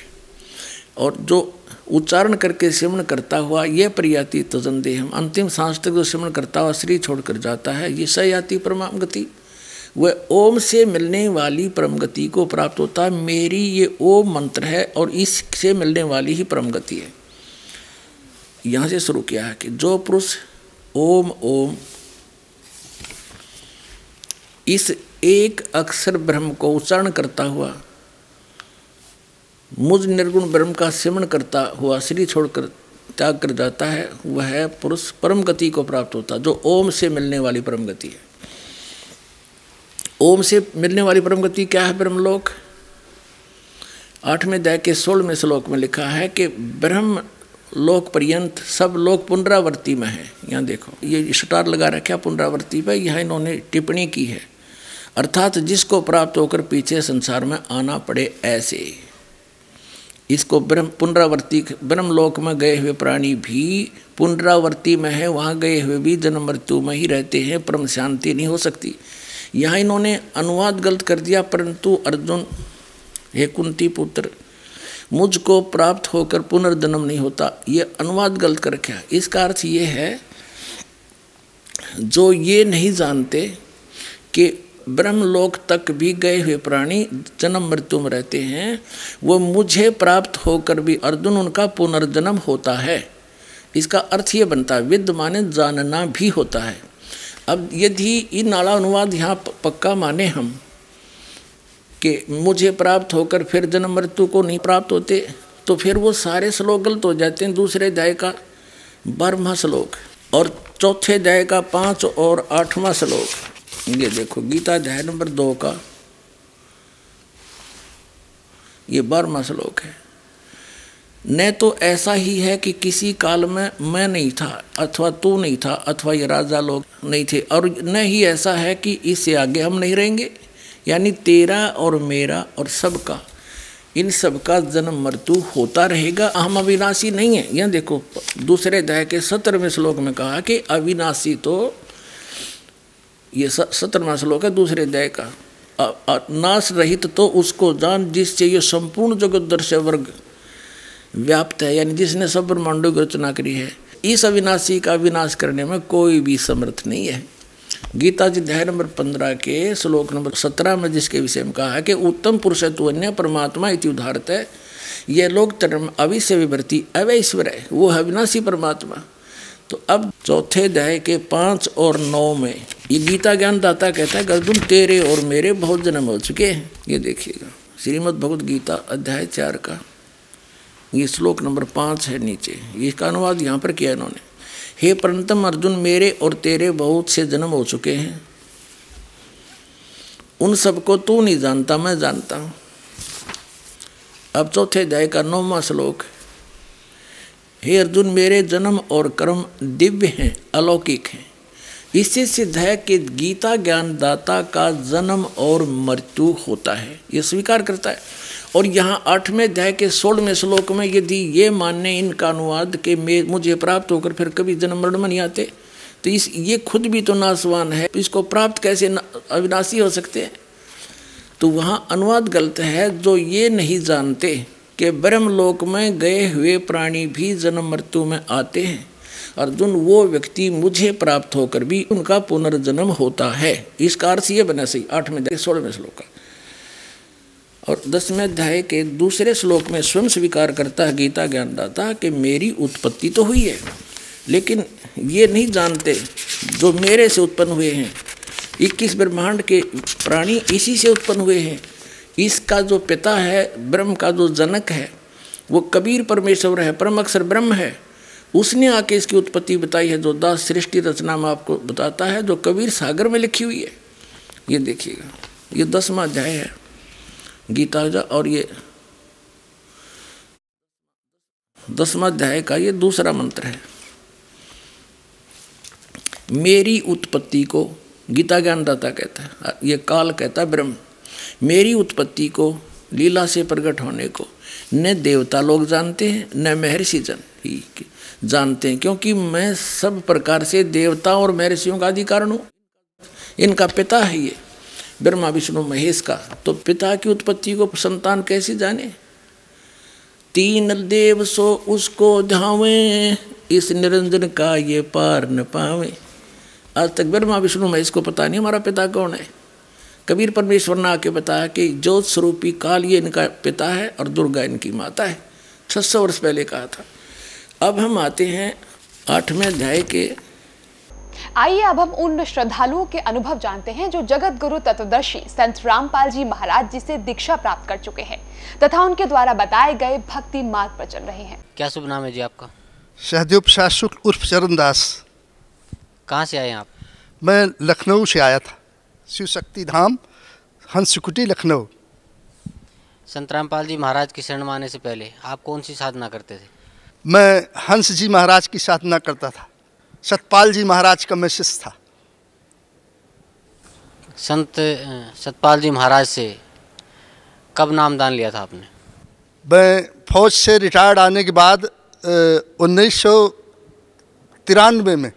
और जो उच्चारण करके सिमरण करता हुआ यह प्रयाति तजन देहम। अंतिम सांस तक जो सिमरण करता हुआ श्री छोड़कर जाता है, ये सयाति परमाम गति। वह ओम से मिलने वाली परम गति को प्राप्त होता है। मेरी ये ओम मंत्र है और इससे मिलने वाली ही परम गति है। यहाँ से शुरू किया है कि जो पुरुष ओम ओम, इस एक अक्षर ब्रह्म को उच्चारण करता हुआ मुझ निर्गुण ब्रह्म का सिमरण करता हुआ श्री छोड़कर त्याग कर जाता है, वह पुरुष, परम गति को प्राप्त होता, जो ओम से मिलने वाली परम गति है। ओम से मिलने वाली परम गति क्या है ब्रह्मलोक? आठवें दया के सोलहवें श्लोक में लिखा है कि ब्रह्म लोक पर्यंत सब लोग पुनरावर्ती में है। यहाँ देखो, ये स्टार लगा रखा पुनरावर्ती पर यह इन्होंने टिप्पणी की है। अर्थात जिसको प्राप्त होकर पीछे संसार में आना पड़े ऐसे। इसको ब्रह्म, पुनरावर्ती, ब्रह्मलोक में गए हुए प्राणी भी, पुनरावर्ती में है, वहाँ गए हुए भी जन्म मृत्यु में ही रहते हैं, परम शांति नहीं हो सकती। यहाँ इन्होंने अनुवाद गलत कर दिया, परंतु अर्जुन, हे कुंती पुत्र, मुझको प्राप्त होकर पुनर्जन्म नहीं होता। ये अनुवाद गलत कर रखा इसका अर्थ ये है, जो ये नहीं जानते कि ब्रह्मलोक तक भी गए हुए प्राणी जन्म मृत्यु में रहते हैं, वो मुझे प्राप्त होकर भी अर्जुन उनका पुनर्जन्म होता है। इसका अर्थ ये बनता है विद्ध माने जानना भी होता है। अब यदि इन नाला अनुवाद यहाँ पक्का माने हम कि मुझे प्राप्त होकर फिर जन्म मृत्यु को नहीं प्राप्त होते तो फिर वो सारे श्लोक गलत हो जाते हैं। दूसरे अध्याय का बारहवा श्लोक और चौथे अध्याय का पाँच और आठवां श्लोक। ये देखो, गीता अध्याय नंबर दो का ये बारहवा श्लोक है। न तो ऐसा ही है कि किसी काल में मैं नहीं था, अथवा तू नहीं था, अथवा ये राजा लोग नहीं थे, और न ही ऐसा है कि इससे आगे हम नहीं रहेंगे, यानी तेरा और मेरा और सबका, इन सब का जन्म मृत्यु होता रहेगा, हम अविनाशी नहीं है। यह देखो, दूसरे अध्याय के सत्रहवें श्लोक में कहा कि अविनाशी तो ये सत्रहवा श्लोक है दूसरे अध्याय का। नाश रहित तो उसको जान जिससे ये संपूर्ण जगत दर्शय वर्ग व्याप्त है, यानी जिसने सब ब्रह्मांडों की रचना करी है। इस अविनाशी का विनाश करने में कोई भी समर्थ नहीं है। गीता जी अध्याय नंबर पंद्रह के श्लोक नंबर सत्रह में जिसके विषय में कहा है कि उत्तम पुरुष है तो अन्य परमात्मा इति उदाहरत है। यह लोग धर्म अविश्य विभर्ति अवैश्वर है, वो अविनाशी परमात्मा। तो अब चौथे अध्याय के पाँच और नौ में ये गीता ज्ञान दाता कहता है गर्दुम तेरे और मेरे बहुत जन्म हो चुके हैं। ये देखिएगा, श्रीमद् भगवत गीता अध्याय चार का। ये श्लोक नंबर पाँच है नीचे। इसका अनुवाद यहाँ पर किया इन्होंने। हे परंतम अर्जुन, मेरे और तेरे बहुत से जन्म हो चुके हैं। उन सबको तू नहीं जानता, मैं जानता हूँ। अब चौथे अध्याय का नौवा श्लोक हे अर्जुन, मेरे जन्म और कर्म दिव्य हैं, अलौकिक हैं। इससे सिद्ध है कि गीता ज्ञान दाता का जन्म और मृत्यु होता है। ये स्वीकार करता है। और यहाँ आठवें अध्याय के सोलहवें श्लोक में यदि ये मानने इनका अनुवाद के मैं मुझे प्राप्त होकर फिर कभी जन्म मरण नहीं आते तो इस ये खुद भी तो नासवान है। इसको प्राप्त कैसे अविनाशी हो सकते हैं? तो वहाँ अनुवाद गलत है, जो ये नहीं जानते कि ब्रह्मलोक में गए हुए प्राणी भी जन्म मृत्यु में आते हैं। अर्जुन, वो व्यक्ति मुझे प्राप्त होकर भी उनका पुनर्जन्म होता है। इसका अर्थ ये बना सही। आठवें सोलहवें श्लोक का। और दसवें अध्याय के दूसरे श्लोक में स्वयं स्वीकार करता है गीता ज्ञानदाता कि मेरी उत्पत्ति तो हुई है, लेकिन ये नहीं जानते जो मेरे से उत्पन्न हुए हैं। इक्कीस ब्रह्मांड के प्राणी इसी से उत्पन्न हुए हैं। इसका जो पिता है, ब्रह्म का जो जनक है, वो कबीर परमेश्वर है, परम अक्षर ब्रह्म है। उसने आके इसकी उत्पत्ति बताई है, जो दास सृष्टि रचना में आपको बताता है, जो कबीर सागर में लिखी हुई है। ये देखिएगा, ये दसवा अध्याय है, गीता और ये दसवा अध्याय का ये दूसरा मंत्र है। मेरी उत्पत्ति को गीता ज्ञानदाता कहता है, ये काल कहता है ब्रह्म। मेरी उत्पत्ति को, लीला से प्रकट होने को, न देवता लोग जानते हैं, न महर्षि जन ही। जानते हैं, क्योंकि मैं सब प्रकार से देवता और महर्षियों का अधिकारण हूँ। इनका पिता है ये, ब्रह्मा, विष्णु, महेश का। तो पिता की उत्पत्ति को संतान कैसे जाने? तीन देव सो उसको धावे इस निरंजन का ये पार न पावे। आज तक ब्रह्मा, विष्णु, महेश को पता नहीं हमारा पिता कौन है। कबीर परमेश्वर ने आके बताया कि ज्योत स्वरूपी काल ये इनका पिता है और दुर्गा इनकी माता है। छः सौ वर्ष पहले कहा था। अब हम आते हैं आठवें अध्याय के। आइए अब हम उन श्रद्धालुओं के अनुभव जानते हैं जो जगत गुरु तत्वदर्शी संत रामपाल जी महाराज जी से दीक्षा प्राप्त कर चुके हैं तथा उनके द्वारा बताए गए भक्ति मार्ग पर चल रहे हैं। क्या शुभ नाम है जी आपका? सहदेव प्रसाद शुक्ल उर्फ़ चरण दास कहाँ से आए हैं आप? मैं लखनऊ से आया था। शिव शक्ति धाम हंसकुटी लखनऊ। संत रामपाल जी महाराज की शरण में आने से पहले आप कौन सी साधना करते थे? मैं हंस जी महाराज की साधना करता था। सतपाल जी महाराज का मैं शिष्य था। संत सतपाल जी महाराज से कब नामदान लिया था आपने? मैं फौज से रिटायर्ड आने के बाद उन्नीस सौ तिरानवे में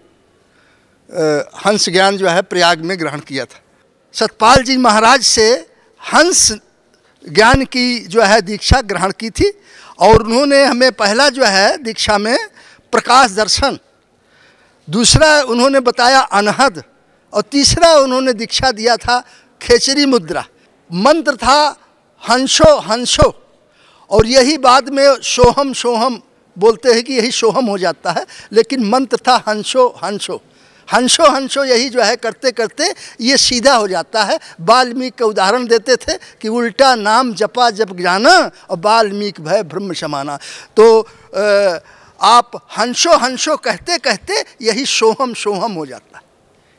हंस ज्ञान जो है प्रयाग में ग्रहण किया था। सतपाल जी महाराज से हंस ज्ञान की जो है दीक्षा ग्रहण की थी और उन्होंने हमें पहला जो है दीक्षा में प्रकाश दर्शन, दूसरा उन्होंने बताया अनहद और तीसरा उन्होंने दीक्षा दिया था खेचरी मुद्रा। मंत्र था हंसो हंसो और यही बाद में सोहम सोहम बोलते हैं कि यही सोहम हो जाता है, लेकिन मंत्र था हंसो हंसो। हंसो हंसो यही जो है करते करते ये सीधा हो जाता है। वाल्मीकि का उदाहरण देते थे कि उल्टा नाम जपा जप जाना और वाल्मीकि भय ब्रह्म समाना। तो आप हंसो हंसो कहते कहते यही सोहम सोहम हो जाता। है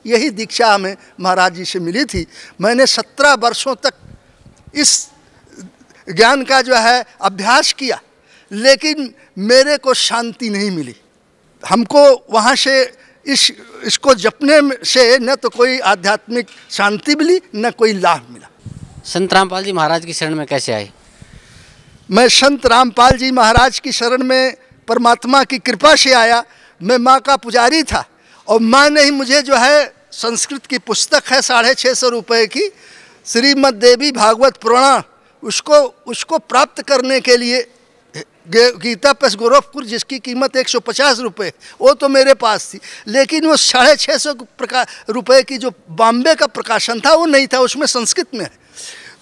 यही दीक्षा हमें महाराज जी से मिली थी। मैंने सत्रह वर्षों तक इस ज्ञान का जो है अभ्यास किया, लेकिन मेरे को शांति नहीं मिली। हमको वहाँ से इस इसको जपने से न तो कोई आध्यात्मिक शांति मिली न कोई लाभ मिला। संत रामपाल जी महाराज की शरण में कैसे आए? मैं संत रामपाल जी महाराज की शरण में परमात्मा की कृपा से आया। मैं माँ का पुजारी था और माँ ने ही मुझे जो है संस्कृत की पुस्तक है साढ़े छः सौ रुपये की श्रीमद देवी भागवत पुराण उसको उसको प्राप्त करने के लिए गीता प्लस गोरखपुर जिसकी कीमत एक सौ पचास रुपये वो तो मेरे पास थी। लेकिन वो साढ़े छः सौ रुपये की जो बॉम्बे का प्रकाशन था, वो नहीं था, उसमें संस्कृत में है।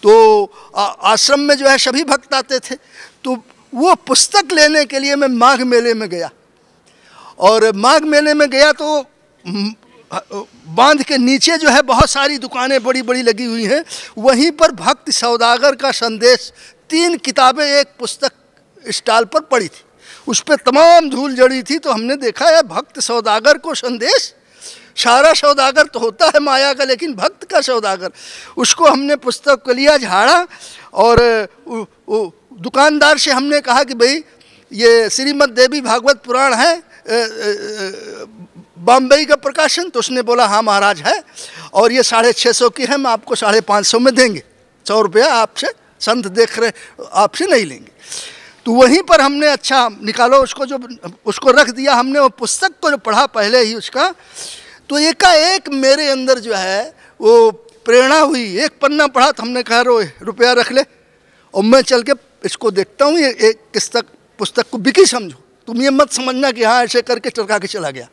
तो आ- आश्रम में जो है, सभी भक्त आते थे। तो वो पुस्तक लेने के लिए मैं माघ मेले में गया। और माघ मेले में गया तो बाँध के नीचे जो है, बहुत सारी दुकानें बड़ी बड़ी लगी हुई हैं। वहीं पर भक्त सौदागर का संदेश, तीन किताबें, एक पुस्तक स्टॉल पर पड़ी थी। उस पर तमाम धूल जड़ी थी तो हमने देखा है भक्त सौदागर को संदेश, सारा सौदागर तो होता है माया का, लेकिन भक्त का सौदागर। उसको हमने पुस्तक को लिया झाड़ा और दुकानदार से हमने कहा कि भाई, ये श्रीमद देवी भागवत पुराण है बम्बई का प्रकाशन। तो उसने बोला हाँ महाराज है, और ये साढ़े छः सौ की है, हम आपको साढ़े पाँच सौ में देंगे। सौ रुपया आपसे संत देख रहे, आपसे नहीं लेंगे। तो वहीं पर हमने अच्छा निकालो, उसको जो, उसको रख दिया हमने, वो पुस्तक को जो पढ़ा पहले ही उसका तो एकाएक मेरे अंदर जो है, वो प्रेरणा हुई। एक पन्ना पढ़ा तो हमने कहा रो रुपया रख ले। और मैं चल के इसको देखता हूँ, ये एक पुस्तक पुस्तक को बिकी समझो। तुम ये मत समझना कि हाँ ऐसे करके चरका के चला गया।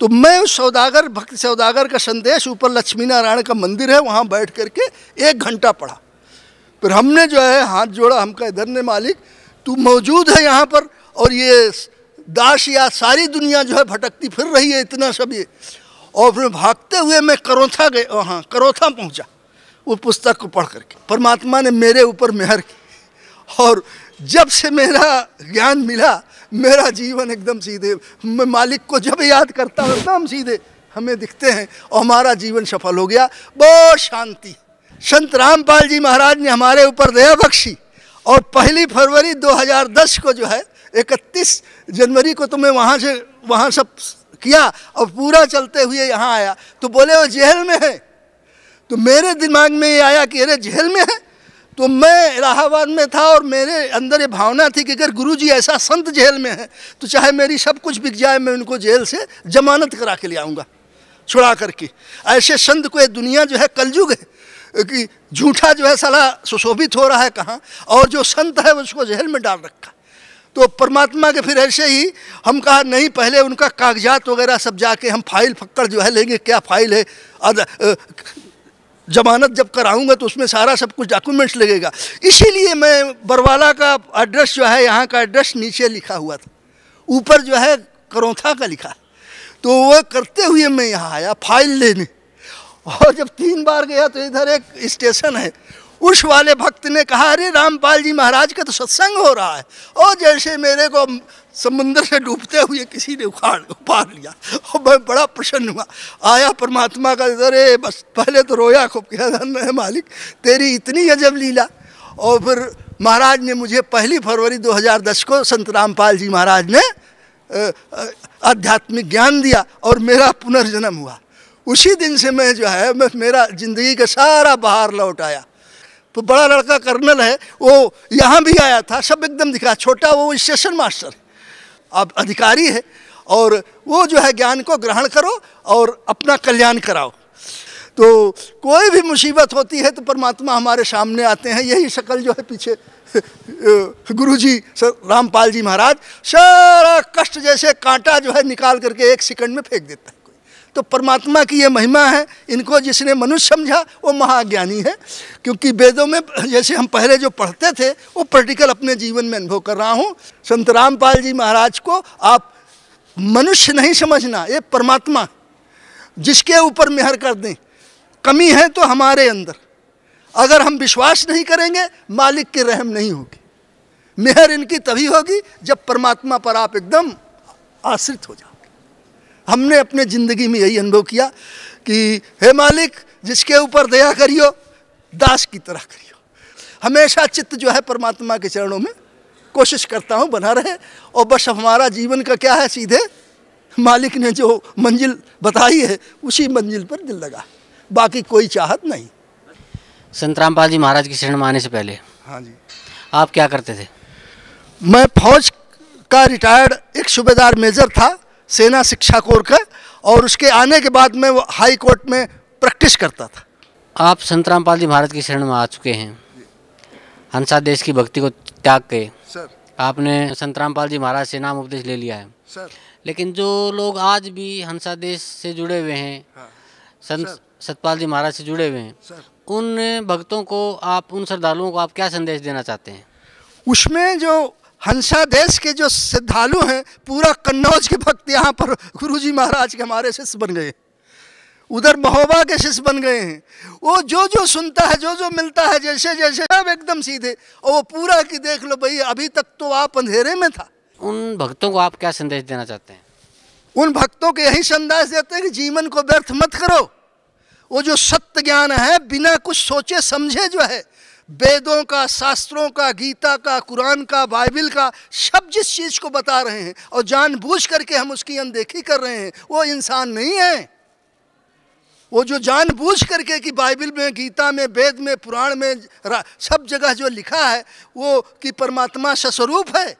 तो मैं उस सौदागर, भक्त सौदागर का संदेश, ऊपर लक्ष्मी नारायण का मंदिर है, वहाँ बैठ करके एक घंटा पढ़ा। फिर हमने जो है, हाथ जोड़ा हम कहे धन्य मालिक तू मौजूद है यहाँ पर और ये दास या सारी दुनिया जो है भटकती फिर रही है इतना सब ये। और फिर भागते हुए मैं करोथा गए वहाँ करोथा पहुँचा वो पुस्तक को पढ़ करके। परमात्मा ने मेरे ऊपर मेहर की और जब से मेरा ज्ञान मिला, मेरा जीवन एकदम सीधे, मैं मालिक को जब याद करता हूँ, एकदम सीधे हमें दिखते हैं और हमारा जीवन सफल हो गया। बहुत शांति। संत रामपाल जी महाराज ने हमारे ऊपर दया बख्शी। और पहली फरवरी 2010 को जो है 31 जनवरी को तो मैं वहाँ से, वहाँ सब किया और पूरा चलते हुए यहाँ आया। तो बोले वो जेल में है। तो मेरे दिमाग में ये आया कि, अरे, जेल में है? तो मैं इलाहाबाद में था और मेरे अंदर ये भावना थी कि अगर गुरुजी ऐसा संत जेल में है तो चाहे मेरी सब कुछ बिक जाए, मैं उनको जेल से जमानत करा के ले आऊँगा, छुड़ा करके। ऐसे संत को ये दुनिया जो है, कलयुग है। कि झूठा जो है साला सुशोभित हो रहा है कहाँ और जो संत है उसको जहल में डाल रखा तो परमात्मा के फिर ऐसे ही हम कहा नहीं पहले उनका कागजात वगैरह सब जाके हम फ़ाइल फक्कर जो है लेंगे क्या फ़ाइल है? अद, जमानत जब कराऊँगा तो उसमें सारा सब कुछ डॉक्यूमेंट्स लगेगा। इसीलिए मैं बरवाला का एड्रेस जो है यहाँ का एड्रेस नीचे लिखा हुआ था। ऊपर जो है करौथा का लिखा। तो वह करते हुए मैं यहाँ आया फ़ाइल लेने। और जब तीन बार गया तो इधर एक स्टेशन है। उस वाले भक्त ने कहा, अरे रामपाल जी महाराज का तो सत्संग हो रहा है। और जैसे मेरे को समुंदर से डूबते हुए किसी ने उखाड़ उपार लिया, और मैं बड़ा प्रसन्न हुआ। आया परमात्मा का, अरे बस, पहले तो रोया खूब किया धन है मालिक, तेरी इतनी अजब लीला। और फिर महाराज ने मुझे पहली फरवरी 2010 को संत रामपाल जी महाराज ने आध्यात्मिक ज्ञान दिया और मेरा पुनर्जन्म हुआ। उसी दिन से मैं जो है, मैं मेरा ज़िंदगी का सारा बाहर लौट आया। तो बड़ा लड़का कर्नल है, वो यहाँ भी आया था, सब एकदम दिखा, छोटा वो स्टेशन मास्टर अब अधिकारी है, और वो जो है ज्ञान को ग्रहण करो और अपना कल्याण कराओ। तो कोई भी मुसीबत होती है तो परमात्मा हमारे सामने आते हैं, यही शक्ल जो है पीछे गुरु जी सर, रामपाल जी महाराज, सारा कष्ट जैसे कांटा जो है निकाल करके एक सेकंड में फेंक देता है। तो परमात्मा की ये महिमा है, इनको जिसने मनुष्य समझा, वो महाज्ञानी है। क्योंकि वेदों में जैसे हम पहले जो पढ़ते थे, वो प्रैक्टिकल अपने जीवन में अनुभव कर रहा हूँ। संत रामपाल जी महाराज को आप मनुष्य नहीं समझना, ये परमात्मा, जिसके ऊपर मेहर कर दें। कमी है तो हमारे अंदर। अगर हम विश्वास नहीं करेंगे, मालिक की रहम नहीं होगी। मेहर इनकी तभी होगी जब परमात्मा पर आप एकदम आश्रित हो जाओ। हमने अपने ज़िंदगी में यही अनुभव किया कि हे मालिक जिसके ऊपर दया करियो दास की तरह करियो। हमेशा चित्त जो है परमात्मा के चरणों में कोशिश करता हूँ बना रहे और बस हमारा जीवन का क्या है सीधे? मालिक ने जो मंजिल बताई है उसी मंजिल पर दिल लगा। बाकी कोई चाहत नहीं। संत रामपाल जी महाराज की शरण में आने से पहले हाँ जी। आप क्या करते थे? मैं फौज का रिटायर्ड एक सूबेदार मेजर था। सेना शिक्षा कोर का और उसके आने के बाद मैं हाई कोर्ट में प्रैक्टिस करता था। आप संत रामपाल जी महाराज की शरण में आ चुके हैं। हंसा देश की भक्ति को त्याग के सर। आपने संत रामपाल जी महाराज से नाम उपदेश ले लिया है। सर। लेकिन जो लोग आज भी हंसा देश से जुड़े हुए हैं हाँ, संत सतपाल जी महाराज से जुड़े हुए हैं उन भक्तों को आप उन श्रद्धालुओं को आप क्या संदेश देना चाहते हैं? उसमें जो हंसा देश के जो श्रद्धालु हैं पूरा कन्नौज के भक्त यहाँ पर गुरुजी महाराज के हमारे शिष्य बन गए। उधर महोबा के शिष्य बन गए हैं। वो जो जो सुनता है जो जो मिलता है जैसे जैसे सब एकदम सीधे। और वो पूरा की देख लो भाई अभी तक तो आप अंधेरे में था। उन भक्तों को आप क्या संदेश देना चाहते हैं? उन भक्तों को यही संदेश देते हैं कि जीवन को व्यर्थ मत करो। वो जो सत्य ज्ञान है बिना कुछ सोचे समझे जो है वेदों का, शास्त्रों का, गीता का, कुरान का, बाइबिल का, सब जिस चीज़ को बता रहे हैं और जानबूझ करके हम उसकी अनदेखी कर रहे हैं, वो इंसान नहीं है। वो जो जानबूझ करके कि बाइबल में, गीता में, वेद में, पुराण में सब जगह जो लिखा है, वो कि परमात्मा सस्वरूप है।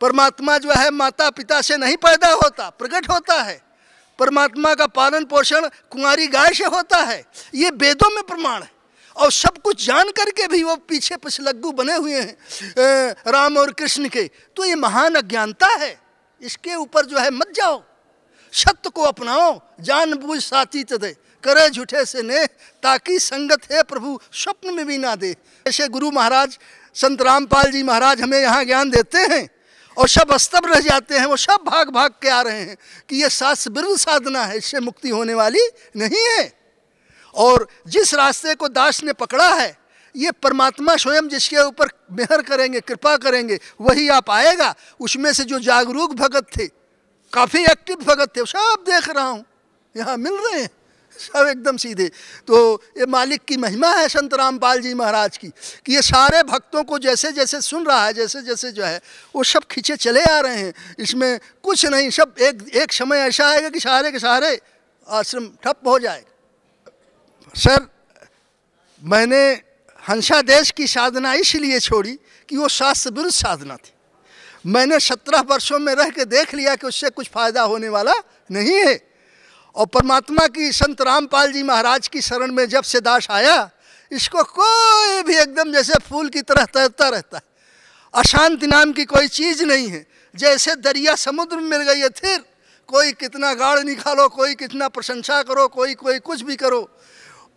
परमात्मा जो है माता पिता से नहीं पैदा होता, प्रकट होता है। परमात्मा का पालन पोषण कुमारी गाय से होता है। ये वेदों में प्रमाण है। और सब कुछ जान करके भी वो पीछे पिछलग्गू बने हुए हैं राम और कृष्ण के। तो ये महान अज्ञानता है। इसके ऊपर जो है मत जाओ। सत्य को अपनाओ। जान बूझ साथी दे। करे झूठे से ने, ताकि संगत है प्रभु, स्वप्न में भी ना दे। ऐसे गुरु महाराज, संत रामपाल जी महाराज हमें यहाँ ज्ञान देते हैं और सब अस्तब रह जाते हैं, वो सब भाग भाग के आ रहे हैं कि ये सास विरुद्ध साधना है, इससे मुक्ति होने वाली नहीं है। और जिस रास्ते को दास ने पकड़ा है, ये परमात्मा स्वयं जिसके ऊपर मेहर करेंगे, कृपा करेंगे, वही आप आएगा। उसमें से जो जागरूक भगत थे, काफ़ी एक्टिव भगत थे, सब देख रहा हूँ। यहाँ मिल रहे हैं, सब एकदम सीधे। तो ये मालिक की महिमा है संत रामपाल जी महाराज की, कि ये सारे भक्तों को जैसे जैसे सुन रहा है जैसे जैसे जो है, वो सब खींचे चले आ रहे हैं। इसमें कुछ नहीं, सब एक एक समय ऐसा आएगा कि सारे के सारे आश्रम ठप हो जाएगा। सर, मैंने हंसा देश की साधना इसलिए छोड़ी कि वो शास्त्र विरुद्ध साधना थी। मैंने सत्रह वर्षों में रह के देख लिया कि उससे कुछ फ़ायदा होने वाला नहीं है। और परमात्मा की संत रामपाल जी महाराज की शरण में जब से दास आया, इसको कोई भी एकदम जैसे फूल की तरह तैरता रहता है। अशांति नाम की कोई चीज़ नहीं है। जैसे दरिया समुद्र में मिल गई है फिर कोई कितना गाढ़ निकालो, कोई कितना प्रशंसा करो, कोई कोई कुछ भी करो।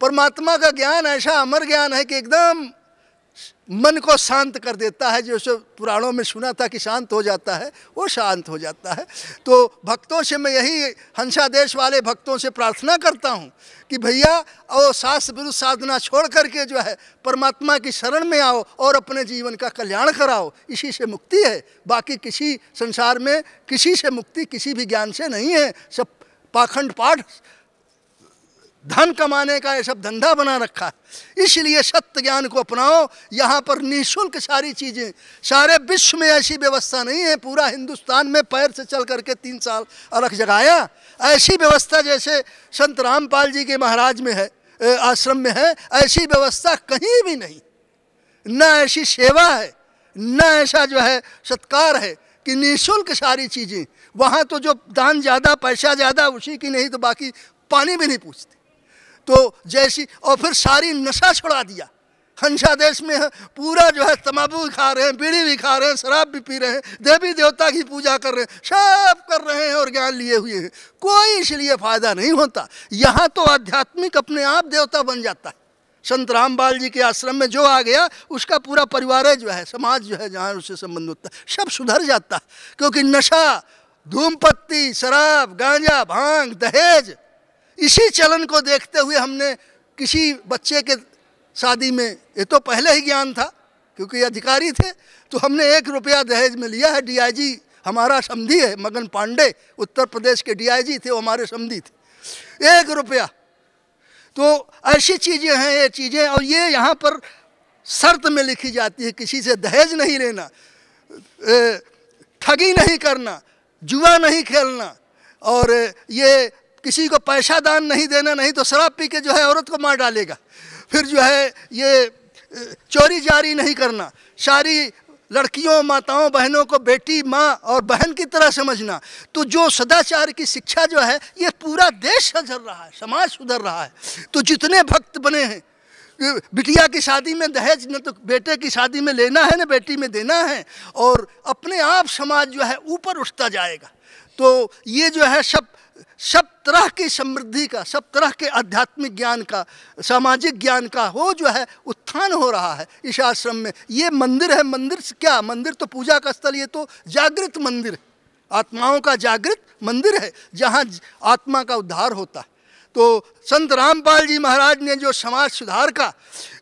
परमात्मा का ज्ञान ऐसा अमर ज्ञान है कि एकदम मन को शांत कर देता है, जो पुराणों में सुना था कि शांत हो जाता है, वो शांत हो जाता है। तो भक्तों से मैं यही हंसा देश वाले भक्तों से प्रार्थना करता हूँ कि भैया और शास्त्र विरुद्ध साधना छोड़ करके जो है, परमात्मा की शरण में आओ और अपने जीवन का कल्याण कराओ। इसी से मुक्ति है। बाकी किसी संसार में किसी से मुक्ति किसी भी ज्ञान से नहीं है। सब पाखंड पाठ धन कमाने का ये सब धंधा बना रखा है। इसलिए सत्य ज्ञान को अपनाओ। यहाँ पर निःशुल्क सारी चीज़ें। सारे विश्व में ऐसी व्यवस्था नहीं है। पूरा हिंदुस्तान में पैर से चल करके तीन साल अलग जगाया। ऐसी व्यवस्था जैसे संत रामपाल जी के महाराज में है आश्रम में है, ऐसी व्यवस्था कहीं भी नहीं। न ऐसी सेवा है, न ऐसा जो है सत्कार है कि निःशुल्क सारी चीज़ें। वहाँ तो जो दान ज़्यादा, पैसा ज़्यादा, उसी की नहीं तो बाकी पानी भी नहीं पूछते। तो जैसी, और फिर सारी नशा छुड़ा दिया। हंसा देश में पूरा जो है तमाबू खा रहे हैं, बीड़ी भी खा रहे हैं, शराब भी पी रहे हैं, देवी देवता की पूजा कर रहे हैं, सब कर रहे हैं और ज्ञान लिए हुए हैं। कोई इसलिए फ़ायदा नहीं होता। यहाँ तो आध्यात्मिक अपने आप देवता बन जाता है। संत रामबाल जी के आश्रम में जो आ गया, उसका पूरा परिवार जो है, समाज जो है, जहाँ उससे संबंध होता है, सब सुधर जाता है। क्योंकि नशा, धूमपत्ती, शराब, गांजा, भाँग, दहेज इसी चलन को देखते हुए हमने किसी बच्चे के शादी में, ये तो पहले ही ज्ञान था, क्योंकि अधिकारी थे तो हमने एक रुपया दहेज में लिया है, डीआईजी हमारा समधी है, मगन पांडे, उत्तर प्रदेश के डीआईजी थे, वो हमारे समधी थे। एक रुपया। तो ऐसी चीज़ें हैं, ये चीज़ें, और ये यहाँ पर शर्त में लिखी जाती है, किसी से दहेज नहीं लेना ठगी नहीं करना, जुआ नहीं खेलना, और ये किसी को पैसा दान नहीं देना, नहीं तो शराब पी के जो है औरत को मार डालेगा। फिर जो है ये चोरी जारी नहीं करना। सारी लड़कियों, माताओं, बहनों को बेटी, माँ और बहन की तरह समझना। तो जो सदाचार की शिक्षा जो है, ये पूरा देश सुधर रहा है, समाज सुधर रहा है। तो जितने भक्त बने हैं बिटिया की शादी में दहेज, न तो बेटे की शादी में लेना है, न बेटी में देना है, और अपने आप समाज जो है ऊपर उठता जाएगा। तो ये जो है सब सब तरह की समृद्धि का, सब तरह के आध्यात्मिक ज्ञान का, सामाजिक ज्ञान का वो जो है, उत्थान हो रहा है इस आश्रम में। ये मंदिर है, मंदिर से क्या? मंदिर तो पूजा का स्थल, ये तो जागृत मंदिर है। आत्माओं का जागृत मंदिर है, जहाँ आत्मा का उद्धार होता है। तो संत रामपाल जी महाराज ने जो समाज सुधार का,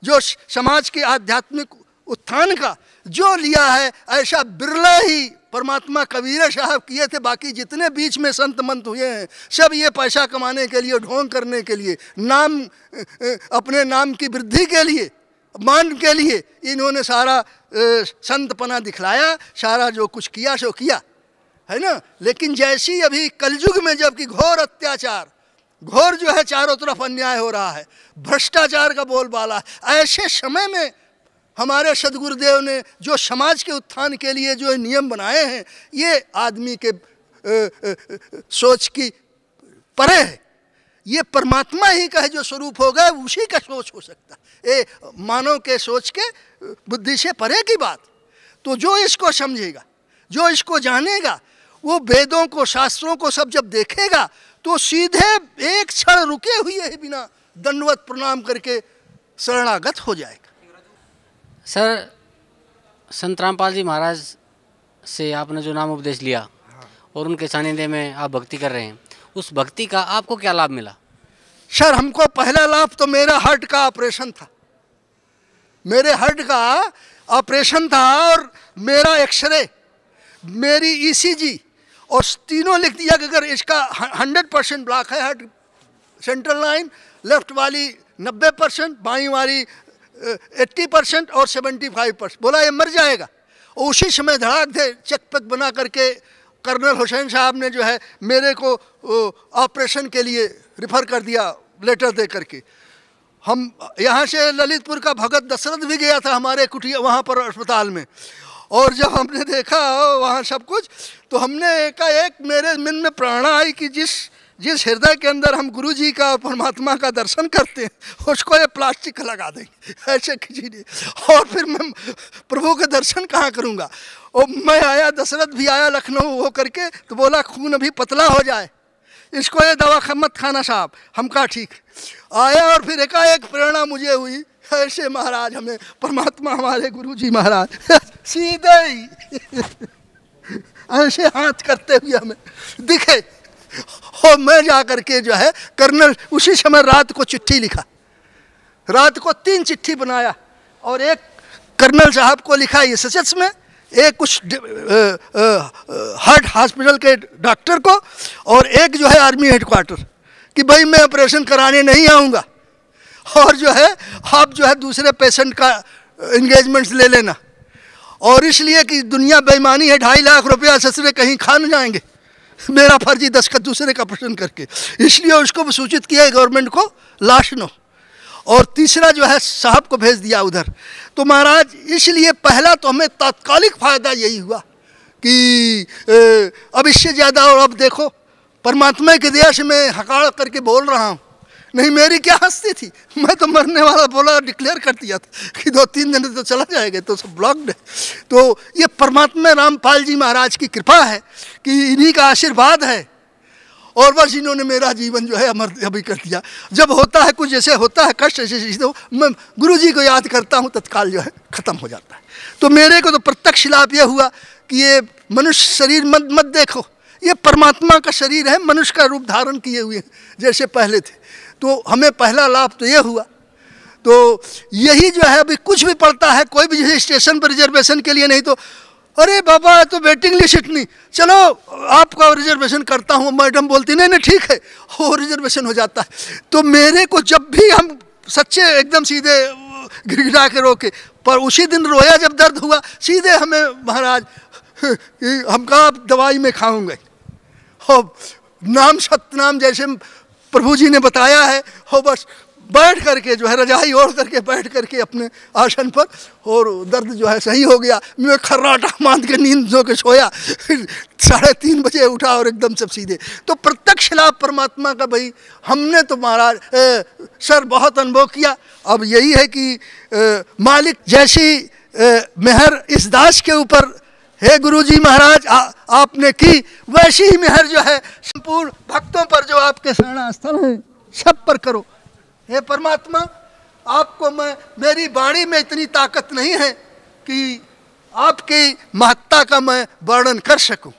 जो समाज के आध्यात्मिक उत्थान का, जो लिया है, ऐसा बिरला ही परमात्मा कबीर साहब किए थे, बाकी जितने बीच में संत मंत हुए हैं, सब ये पैसा कमाने के लिए, ढोंग करने के लिए, नाम अपने नाम की वृद्धि के लिए, मान के लिए इन्होंने सारा संतपना दिखलाया, सारा जो कुछ किया, सो किया, है ना? लेकिन जैसी अभी कलयुग में जबकि घोर अत्याचार, घोर जो है चारों तरफ़ अन्याय हो रहा है, भ्रष्टाचार का बोलबाला, ऐसे समय में हमारे सदगुरुदेव ने जो समाज के उत्थान के लिए जो नियम बनाए हैं, ये आदमी के सोच की परे है। ये परमात्मा ही का है जो स्वरूप होगा, उसी का सोच हो सकता ये मानव के सोच के, बुद्धि से परे की बात। तो जो इसको समझेगा, जो इसको जानेगा, वो वेदों को, शास्त्रों को सब जब देखेगा तो सीधे एक क्षण रुके हुए ही बिना दंडवत प्रणाम करके शरणागत हो जाएगा। सर संत रामपाल जी महाराज से आपने जो नाम उपदेश लिया और उनके सानिध्य में आप भक्ति कर रहे हैं उस भक्ति का आपको क्या लाभ मिला? सर हमको पहला लाभ तो मेरा हार्ट का ऑपरेशन था। मेरे हार्ट का ऑपरेशन था और मेरा एक्सरे मेरी ईसीजी e और तीनों लिख दिया कि अगर इसका हंड्रेड परसेंट ब्लॉक है हार्ट सेंट्रल लाइन लेफ़्ट वाली नब्बे परसेंट बाई वाली एट्टी परसेंट और सेवेंटी फाइव परसेंट। बोला, ये मर जाएगा। उसी समय धड़ाक दे चेक पेक बना करके कर्नल हुसैन साहब ने जो है मेरे को ऑपरेशन के लिए रिफ़र कर दिया लेटर दे करके। हम यहाँ से ललितपुर का भगत दशरथ भी गया था हमारे कुटिया, वहाँ पर अस्पताल में। और जब हमने देखा वहाँ सब कुछ तो हमने का एक मेरे मन में प्रेरणा आई कि जिस जिस हृदय के अंदर हम गुरु जी का परमात्मा का दर्शन करते हैं, उसको ये प्लास्टिक लगा देंगे। ऐसे किसी ने और फिर मैं प्रभु के दर्शन कहाँ करूँगा? और मैं आया, दशरथ भी आया लखनऊ हो करके तो बोला, खून अभी पतला हो जाए। इसको ये दवा ख- मत खाना साहब, हम कहा ठीक आया और फिर एकाएक प्रेरणा मुझे हुई, ऐसे महाराज हमें, परमात्मा हमारे गुरु जी महाराज, सीधे ऐसे हाथ करते हुए हमें दिखे। और मैं जा करके जो है, कर्नल, उसी समय रात को चिट्ठी लिखा। रात को तीन चिट्ठी बनाया और एक कर्नल साहब को लिखा एस एस में, एक कुछ हार्ट हॉस्पिटल के डॉक्टर को और एक जो है आर्मी हेडक्वार्टर कि भाई, मैं ऑपरेशन कराने नहीं आऊँगा। और जो है, आप जो है दूसरे पेशेंट का इंगेजमेंट्स ले लेना। और इसलिए कि दुनिया बेईमानी है, ढाई लाख रुपया ससुरे कहीं खा न जाएँगे। मेरा फर्जी दस्खत दूसरे का प्रश्न करके। इसलिए उसको सूचित किया गवर्नमेंट को, लाश नो। और तीसरा जो है, साहब को भेज दिया उधर। तो महाराज, इसलिए पहला तो हमें तात्कालिक फ़ायदा यही हुआ कि अब इससे ज़्यादा और अब देखो, परमात्मा के से मैं हकाड़ करके बोल रहा हूँ। नहीं, मेरी क्या हस्ती थी? मैं तो मरने वाला बोला डिक्लेयर कर दिया था कि दो तीन दिन तो चला जाएगा तो सब ब्लॉक्ड है। तो ये परमात्मा रामपाल जी महाराज की कृपा है कि इन्हीं का आशीर्वाद है। और बस इन्होंने मेरा जीवन जो है अमर अभी कर दिया। जब होता है कुछ, जैसे होता है कष्ट ऐसे तो मैं गुरु जी को याद करता हूँ, तत्काल जो है ख़त्म हो जाता है। तो मेरे को तो प्रत्यक्ष लाभ यह हुआ कि ये मनुष्य शरीर मत मत देखो। ये परमात्मा का शरीर है, मनुष्य का रूप धारण किए हुए हैं, जैसे पहले थे। तो हमें पहला लाभ तो ये हुआ। तो यही जो है, अभी कुछ भी पड़ता है, कोई भी जैसे स्टेशन पर रिजर्वेशन के लिए नहीं तो अरे बाबा तो वेटिंग लिस्ट इतनी। चलो, आपका रिजर्वेशन करता हूँ, मैडम बोलती, नहीं नहीं, ठीक है। वो रिजर्वेशन हो जाता है। तो मेरे को जब भी हम सच्चे एकदम सीधे, गिड़गिड़ा के रोके, पर उसी दिन रोया जब दर्द हुआ, सीधे हमें महाराज हम कहा दवाई में खाऊँगे। हो नाम सतनाम जैसे प्रभु जी ने बताया है हो बस बैठ करके जो है रजाई ओढ़ करके बैठ करके अपने आसन पर और दर्द जो है सही हो गया। मैं खर्राटा मान के नींद जो के सोया फिर साढ़े तीन बजे उठा और एकदम सब सीधे। तो प्रत्यक्ष लाभ परमात्मा का भाई हमने तो महाराज सर बहुत अनुभव किया। अब यही है कि ए, मालिक जैसी मेहर इस दास के ऊपर हे गुरु जी महाराज आपने की वैसी ही मेहर जो है, संपूर्ण भक्तों पर जो आपके शरणा स्थल है, सब पर करो। हे परमात्मा, आपको मैं, मेरी वाणी में इतनी ताकत नहीं है कि आपकी महत्ता का मैं वर्णन कर सकूँ।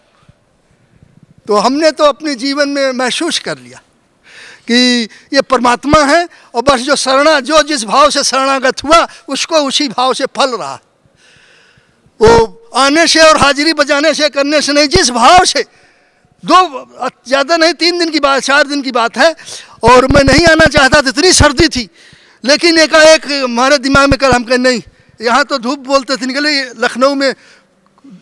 तो हमने तो अपने जीवन में महसूस कर लिया कि ये परमात्मा है और बस जो शरणा, जो जिस भाव से शरणागत हुआ, उसको उसी भाव से फल रहा। वो आने से और हाजिरी बजाने से, करने से नहीं, जिस भाव से। दो, ज़्यादा नहीं, तीन दिन की बात, चार दिन की बात है। और मैं नहीं आना चाहता था इतनी सर्दी थी। लेकिन एकाएक हमारे दिमाग में कल हम कहें, नहीं, यहाँ तो धूप बोलते थे, निकले लखनऊ में।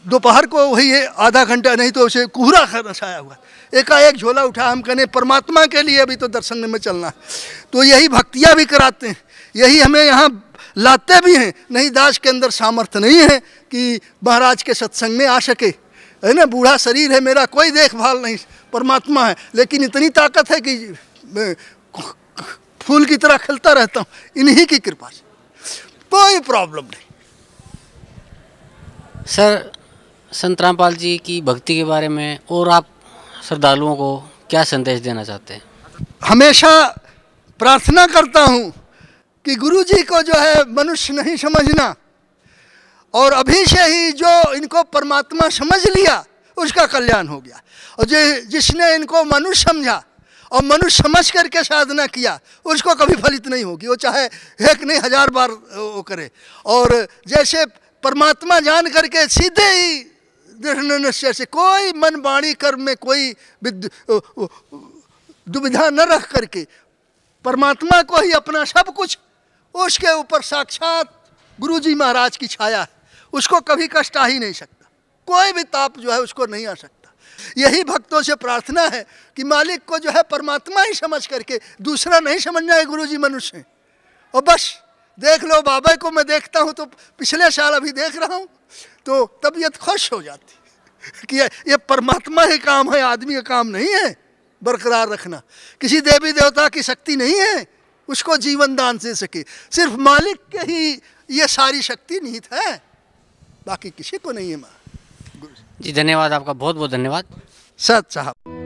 दोपहर को वही है, आधा घंटा, नहीं तो उसे कोहरा छाया हुआ एकाएक झोला उठा, हम कहने परमात्मा के लिए अभी तो दर्शन में चलना तो यही भक्तियाँ भी कराते हैं। यही हमें यहाँ लाते भी हैं। नहीं दास के अंदर सामर्थ्य नहीं है कि महाराज के सत्संग में आ सके। है ना बूढ़ा शरीर है मेरा कोई देखभाल नहीं परमात्मा है। लेकिन इतनी ताकत है कि मैं फूल की तरह खिलता रहता हूँ। इन्हीं की कृपा से। कोई प्रॉब्लम नहीं। सर संत रामपाल जी की भक्ति के बारे में और आप श्रद्धालुओं को क्या संदेश देना चाहते हैं? हमेशा प्रार्थना करता हूँ कि गुरु जी को जो है मनुष्य नहीं समझना। और अभी से ही जो इनको परमात्मा समझ लिया, उसका कल्याण हो गया। और जो, जिसने इनको मनुष्य समझा, और मनुष्य समझ करके साधना किया, उसको कभी फलित नहीं होगी। वो चाहे एक नहीं, हज़ार बार वो करे। और जैसे परमात्मा जान करके सीधे ही दृढ़ निश्चय से कोई मन वाणी कर्म में कोई दुविधा न रख करके परमात्मा को ही अपना सब कुछ उसके ऊपर साक्षात गुरु जी महाराज की छाया है। उसको कभी कष्ट आ ही नहीं सकता। कोई भी ताप जो है उसको नहीं आ सकता। यही भक्तों से प्रार्थना है कि मालिक को जो है परमात्मा ही समझ करके दूसरा नहीं समझना है गुरु जी मनुष्य। और बस, देख लो, बाबा को मैं देखता हूँ तो पिछले साल अभी देख रहा हूँ तो तबीयत खुश हो जाती कि ये परमात्मा ही काम है, आदमी का काम नहीं है, बरकरार रखना। किसी देवी देवता की शक्ति नहीं है उसको जीवन दान दे सके। सिर्फ़ मालिक के ही ये सारी शक्ति निहित है। बाकी किसी को नहीं है माँ। जी धन्यवाद आपका बहुत बहुत धन्यवाद। सत साहब।